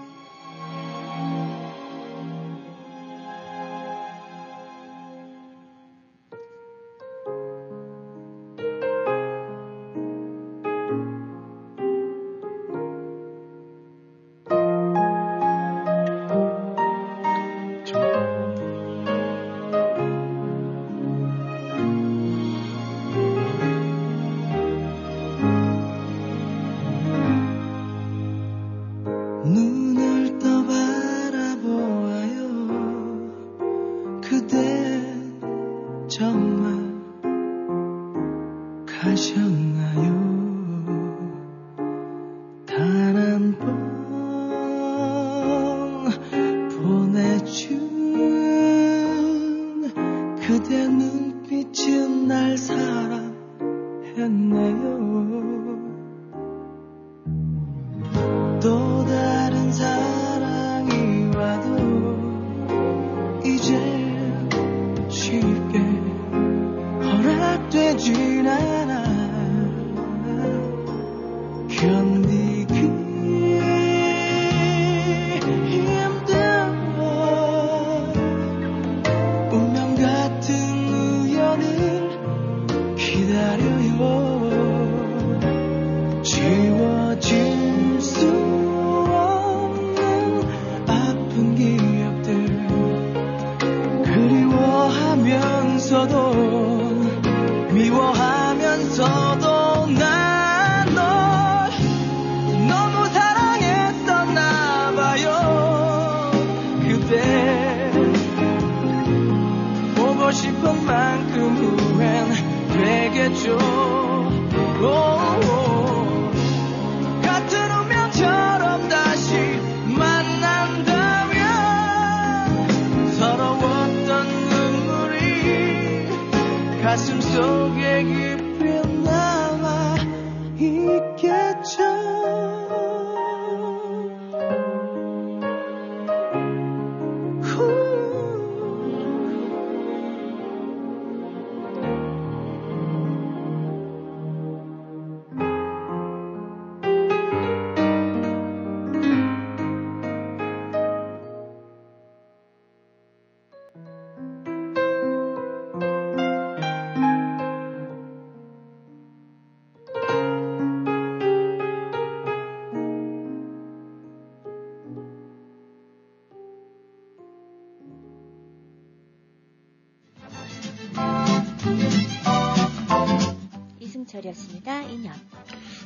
이승철이었습니다. 인연.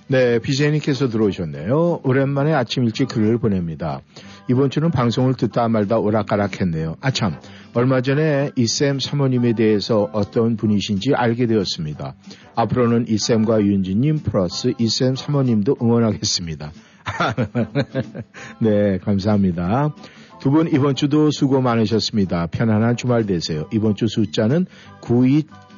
네, 비제니께서 들어오셨네요. 오랜만에 아침 일찍 글을 보냅니다. 이번 주는 방송을 듣다 말다 오락가락했네요. 아참, 얼마 전에 이쌤 사모님에 대해서 어떤 분이신지 알게 되었습니다. 앞으로는 이쌤과 윤지님 플러스 이쌤 사모님도 응원하겠습니다. *laughs* 네, 감사합니다. 두 분 이번 주도 수고 많으셨습니다. 편안한 주말 되세요. 이번 주 숫자는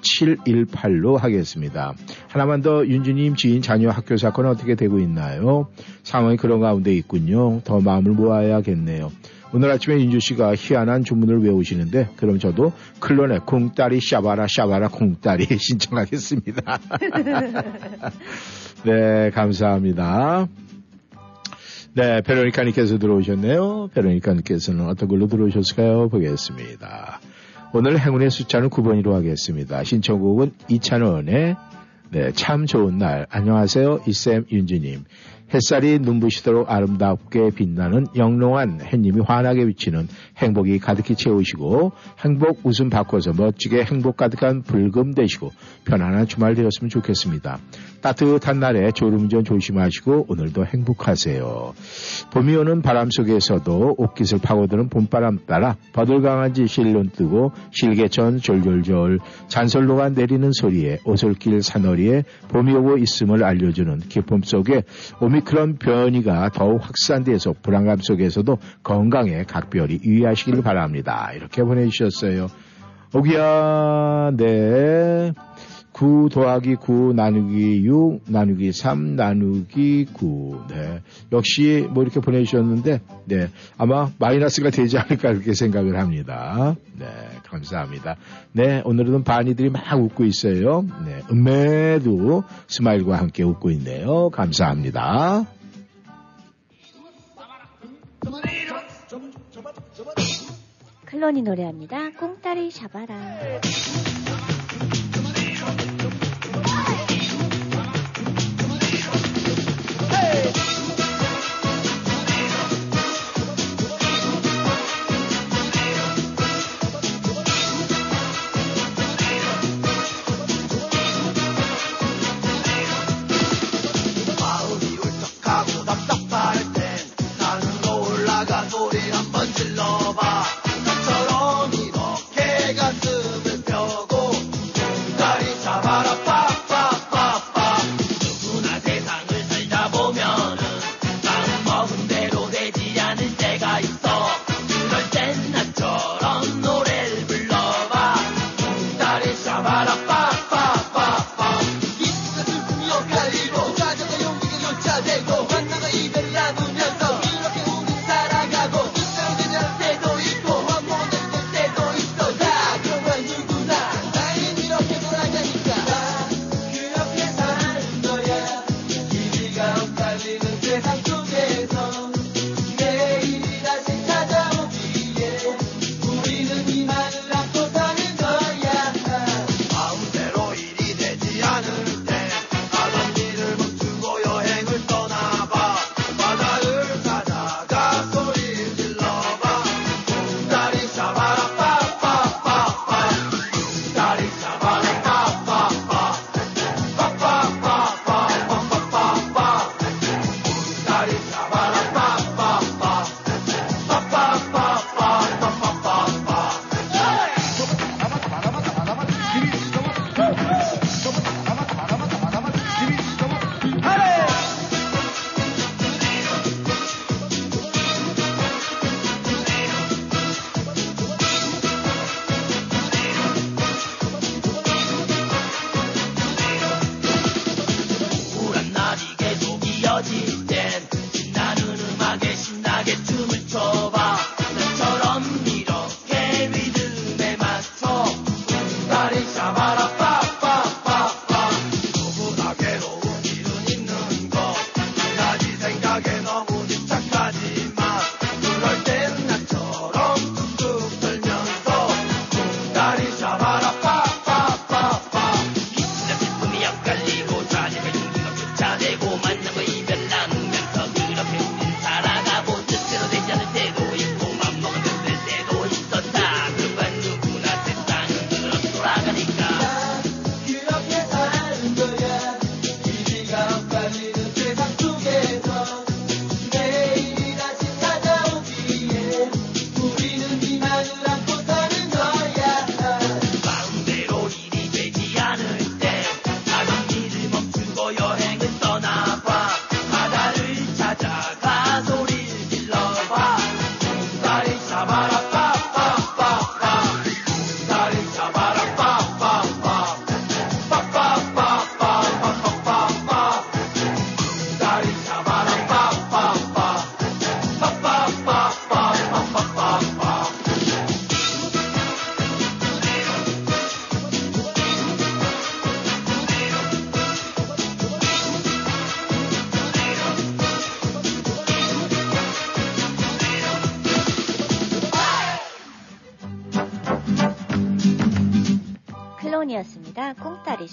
92718로 하겠습니다. 하나만 더 윤주님 지인 자녀 학교 사건 어떻게 되고 있나요? 상황이 그런 가운데 있군요. 더 마음을 모아야겠네요. 오늘 아침에 윤주 씨가 희한한 주문을 외우시는데 그럼 저도 클론의 콩다리 샤바라 샤바라 콩다리 *laughs* 신청하겠습니다. *laughs* 네, 감사합니다. 네, 베로니카님께서 들어오셨네요. 베로니카님께서는 어떤 걸로 들어오셨을까요? 보겠습니다. 오늘 행운의 숫자는 9번으로 하겠습니다. 신청곡은 이찬원의 네, 참 좋은 날. 안녕하세요. 이쌤 윤주님. 햇살이 눈부시도록 아름답게 빛나는 영롱한 햇님이 환하게 비치는 행복이 가득히 채우시고 행복 웃음 바꿔서 멋지게 행복 가득한 불금 되시고 편안한 주말 되었으면 좋겠습니다. 따뜻한 날에 졸음운전 조심하시고 오늘도 행복하세요. 봄이 오는 바람 속에서도 옷깃을 파고드는 봄바람 따라 버들강아지 실눈 뜨고 실개천 졸졸졸 잔설로가 내리는 소리에 오솔길 산허리에 봄이 오고 있음을 알려주는 기쁨 속에 오미 크론 변이가 더욱 확산돼서 불안감 속에서도 건강에 각별히 유의하시길 바랍니다. 이렇게 보내주셨어요. 오기야, 네. 9 더하기 9 나누기 6 나누기 3 나누기 9. 네. 역시 뭐 이렇게 보내주셨는데, 네. 아마 마이너스가 되지 않을까 그렇게 생각을 합니다. 네. 감사합니다. 네. 오늘은 바니들이 막 웃고 있어요. 네. 음매도 스마일과 함께 웃고 있네요. 감사합니다. 클론이 노래합니다. 꽁따리 잡아라.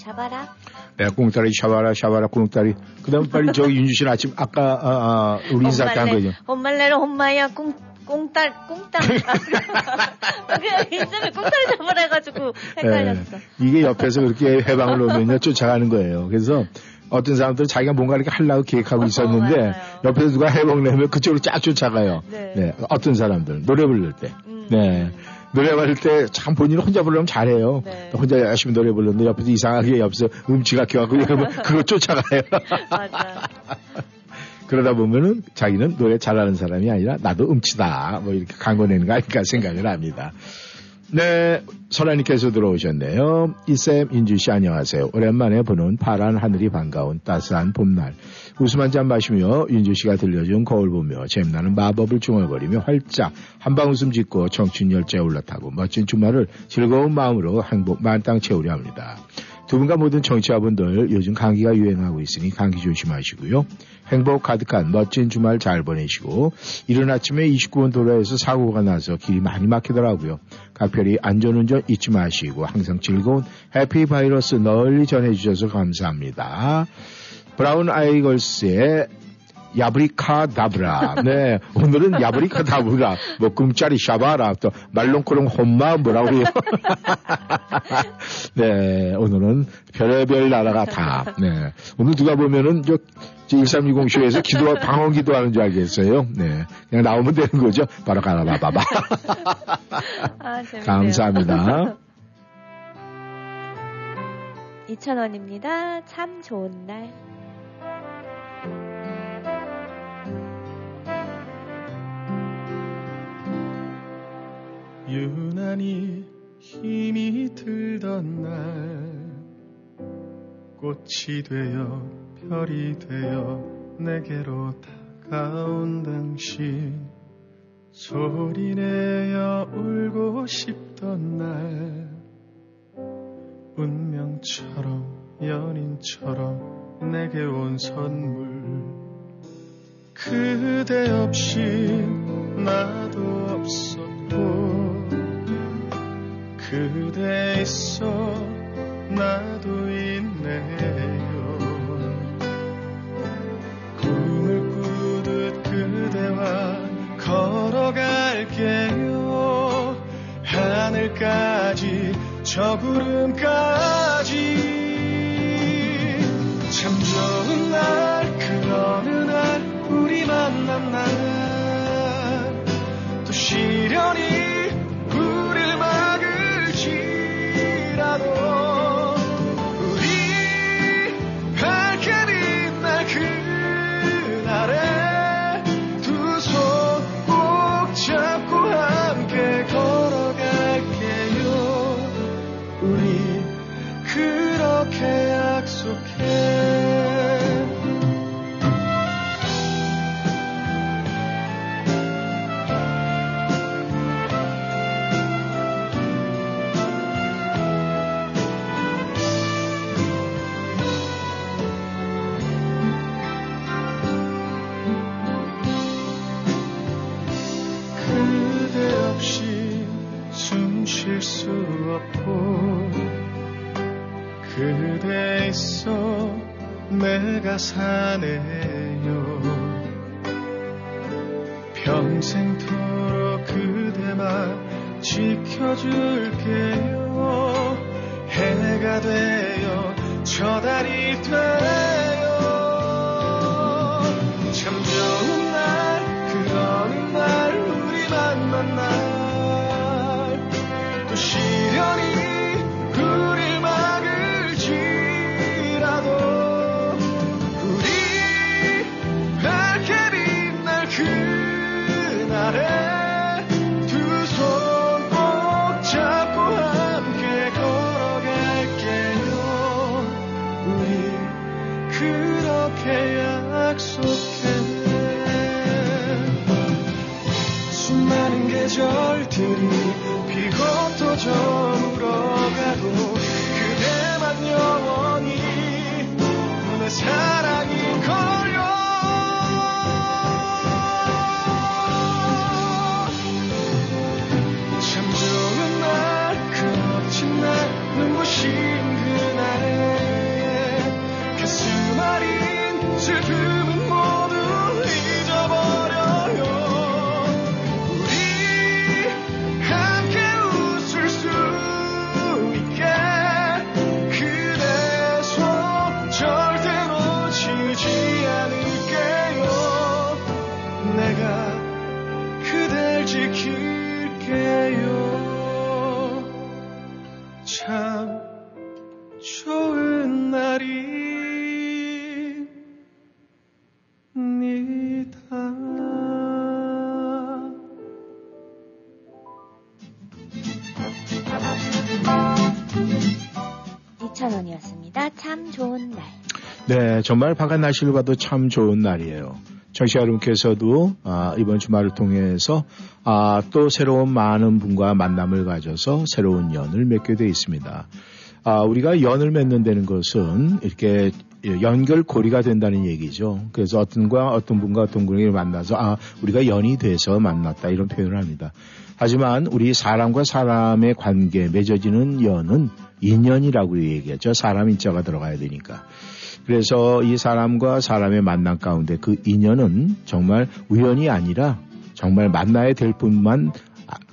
샤바라. 네, 꽁따리 샤바라 샤바라 꽁따리. 그다음 빨리 저 윤주 씨는 아침 아까 아, 아, 우리 인사 한 거죠. 엄말레로 엄마야 꽁 꽁딸 꽁딸. 그 이전에 꽁따리 잡으라 해가지고 헷갈렸어. 네, 이게 옆에서 그렇게 해방을 놓으면요 쫓아가는 거예요. 그래서 어떤 사람들은 자기가 뭔가 이렇게 하려고 계획하고 어, 있었는데 어, 옆에서 누가 해먹내면 그쪽으로 쫙 쫓아가요. 네. 네. 어떤 사람들 노래 부를 때. 음. 네. 노래 부를 때 참 본인 혼자 부르면 잘해요. 네. 혼자 열심히 노래 부르는데 옆에서 이상하게 옆에서 음치가 껴갖고 이러면 *laughs* 그거 쫓아가요. 그러다 보면은 자기는 노래 잘하는 사람이 아니라 나도 음치다 뭐 이렇게 강건내는 거 아닐까 생각을 합니다. 네, 설아님께서 들어오셨네요. 이쌤, 인주씨 안녕하세요. 오랜만에 보는 파란 하늘이 반가운 따스한 봄날. 웃음 한 잔 마시며 윤주 씨가 들려준 거울 보며 재미나는 마법을 중얼거리며 활짝 한방 웃음 짓고 청춘 열차에 올라타고 멋진 주말을 즐거운 마음으로 행복 만땅 채우려 합니다. 두 분과 모든 청취자분들 요즘 감기가 유행하고 있으니 감기 조심하시고요. 행복 가득한 멋진 주말 잘 보내시고 이른 아침에 29번 도로에서 사고가 나서 길이 많이 막히더라고요. 각별히 안전운전 잊지 마시고 항상 즐거운 해피바이러스 널리 전해주셔서 감사합니다. 브라운 아이걸스의 야브리카 다브라. 네. 오늘은 야브리카 다브라. 뭐, 꿈짜리 샤바라. 또, 말롱코롱 홈마 뭐라고요. *laughs* 네. 오늘은 별의별 나라가 다. 네. 오늘 누가 보면은 저, 1320쇼에서 기도, 방언 기도하는 줄 알겠어요. 네. 그냥 나오면 되는 거죠. 바로 가라바바바. *laughs* 아. 감사합니다. 2,000원입니다. 참 좋은 날. 유난히 힘이 들던 날. 꽃이 되어 별이 되어 내게로 다가온 당신. 소리내어 울고 싶던 날. 운명처럼 연인처럼 내게 온 선물. 그대 없이 나도 없었고 그대 있어 나도 있네요. 꿈을 꾸듯 그대와 걸어갈게요. 하늘까지 저 구름까지. 참 좋은 날그 어느 날 우리 만난 날. 또 시련이 그대 있어. 내가 사네요. 평생토록 그대만 지켜줄게요. 해가 되어 저 달이 되 계절들이 정말 바깥 날씨를 봐도 참 좋은 날이에요. 청취자 여러분께서도 아, 이번 주말을 통해서 아, 또 새로운 많은 분과 만남을 가져서 새로운 연을 맺게 돼 있습니다. 아, 우리가 연을 맺는다는 것은 이렇게 연결고리가 된다는 얘기죠. 그래서 어떤과 어떤 분과 어떤 분이 만나서 아, 우리가 연이 돼서 만났다 이런 표현을 합니다. 하지만 우리 사람과 사람의 관계 맺어지는 연은 인연이라고 얘기하죠. 사람 인자가 들어가야 되니까. 그래서 이 사람과 사람의 만남 가운데 그 인연은 정말 우연이 아니라 정말 만나야 될 분만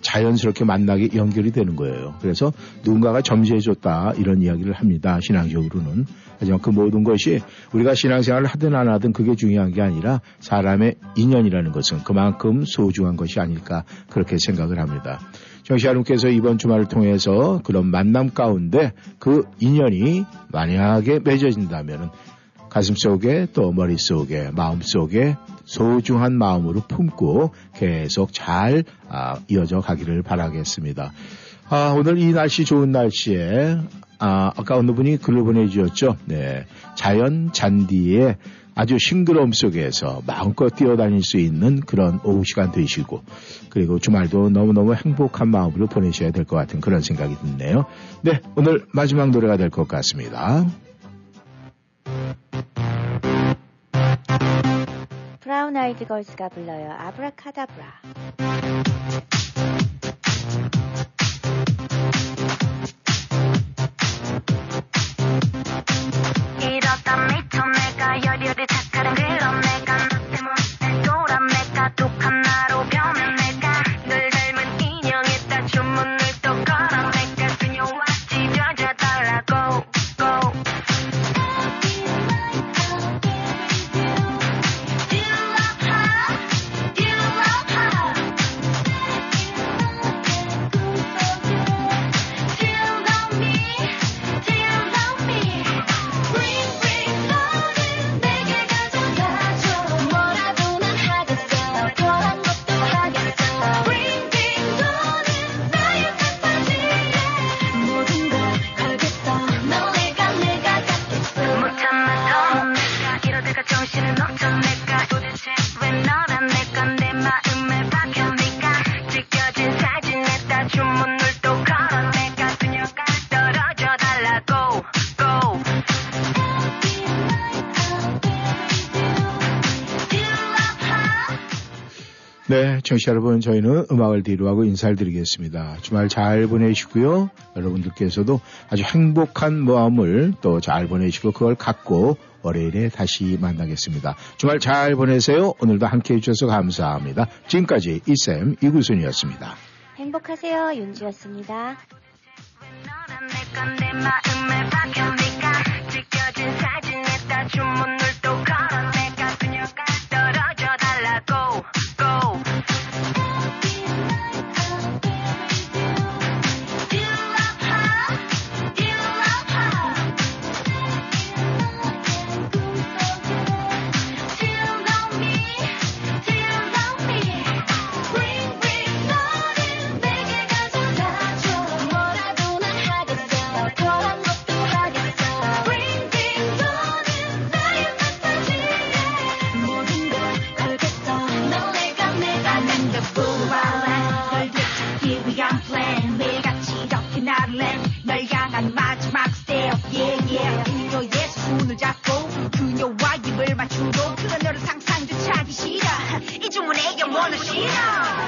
자연스럽게 만나게 연결이 되는 거예요. 그래서 누군가가 점지해줬다 이런 이야기를 합니다. 신앙적으로는. 하지만 그 모든 것이 우리가 신앙생활을 하든 안 하든 그게 중요한 게 아니라 사람의 인연이라는 것은 그만큼 소중한 것이 아닐까 그렇게 생각을 합니다. 정시 여러분께서 이번 주말을 통해서 그런 만남 가운데 그 인연이 만약에 맺어진다면 가슴 속에 또 머릿속에 마음 속에 소중한 마음으로 품고 계속 잘 아, 이어져 가기를 바라겠습니다. 아, 오늘 이 날씨 좋은 날씨에 아, 아까 어느 분이 글을 보내주셨죠. 네. 자연 잔디에 아주 싱그러움 속에서 마음껏 뛰어다닐 수 있는 그런 오후 시간 되시고 그리고 주말도 너무너무 행복한 마음으로 보내셔야 될 것 같은 그런 생각이 드네요. 네, 오늘 마지막 노래가 될 것 같습니다. 브라운 아이드 걸스가 불러요. 아브라카다브라. 청취자 여러분, 저희는 음악을 뒤로 하고 인사를 드리겠습니다. 주말 잘 보내시고요. 여러분들께서도 아주 행복한 마음을 또 잘 보내시고 그걸 갖고 월요일에 다시 만나겠습니다. 주말 잘 보내세요. 오늘도 함께 해주셔서 감사합니다. 지금까지 이쌤 이구순이었습니다. 행복하세요. 윤주였습니다. 내 마음에 박혀니까 찍혀진 사진에다 주문을 싫어. 이 주문에 영원을 싫어.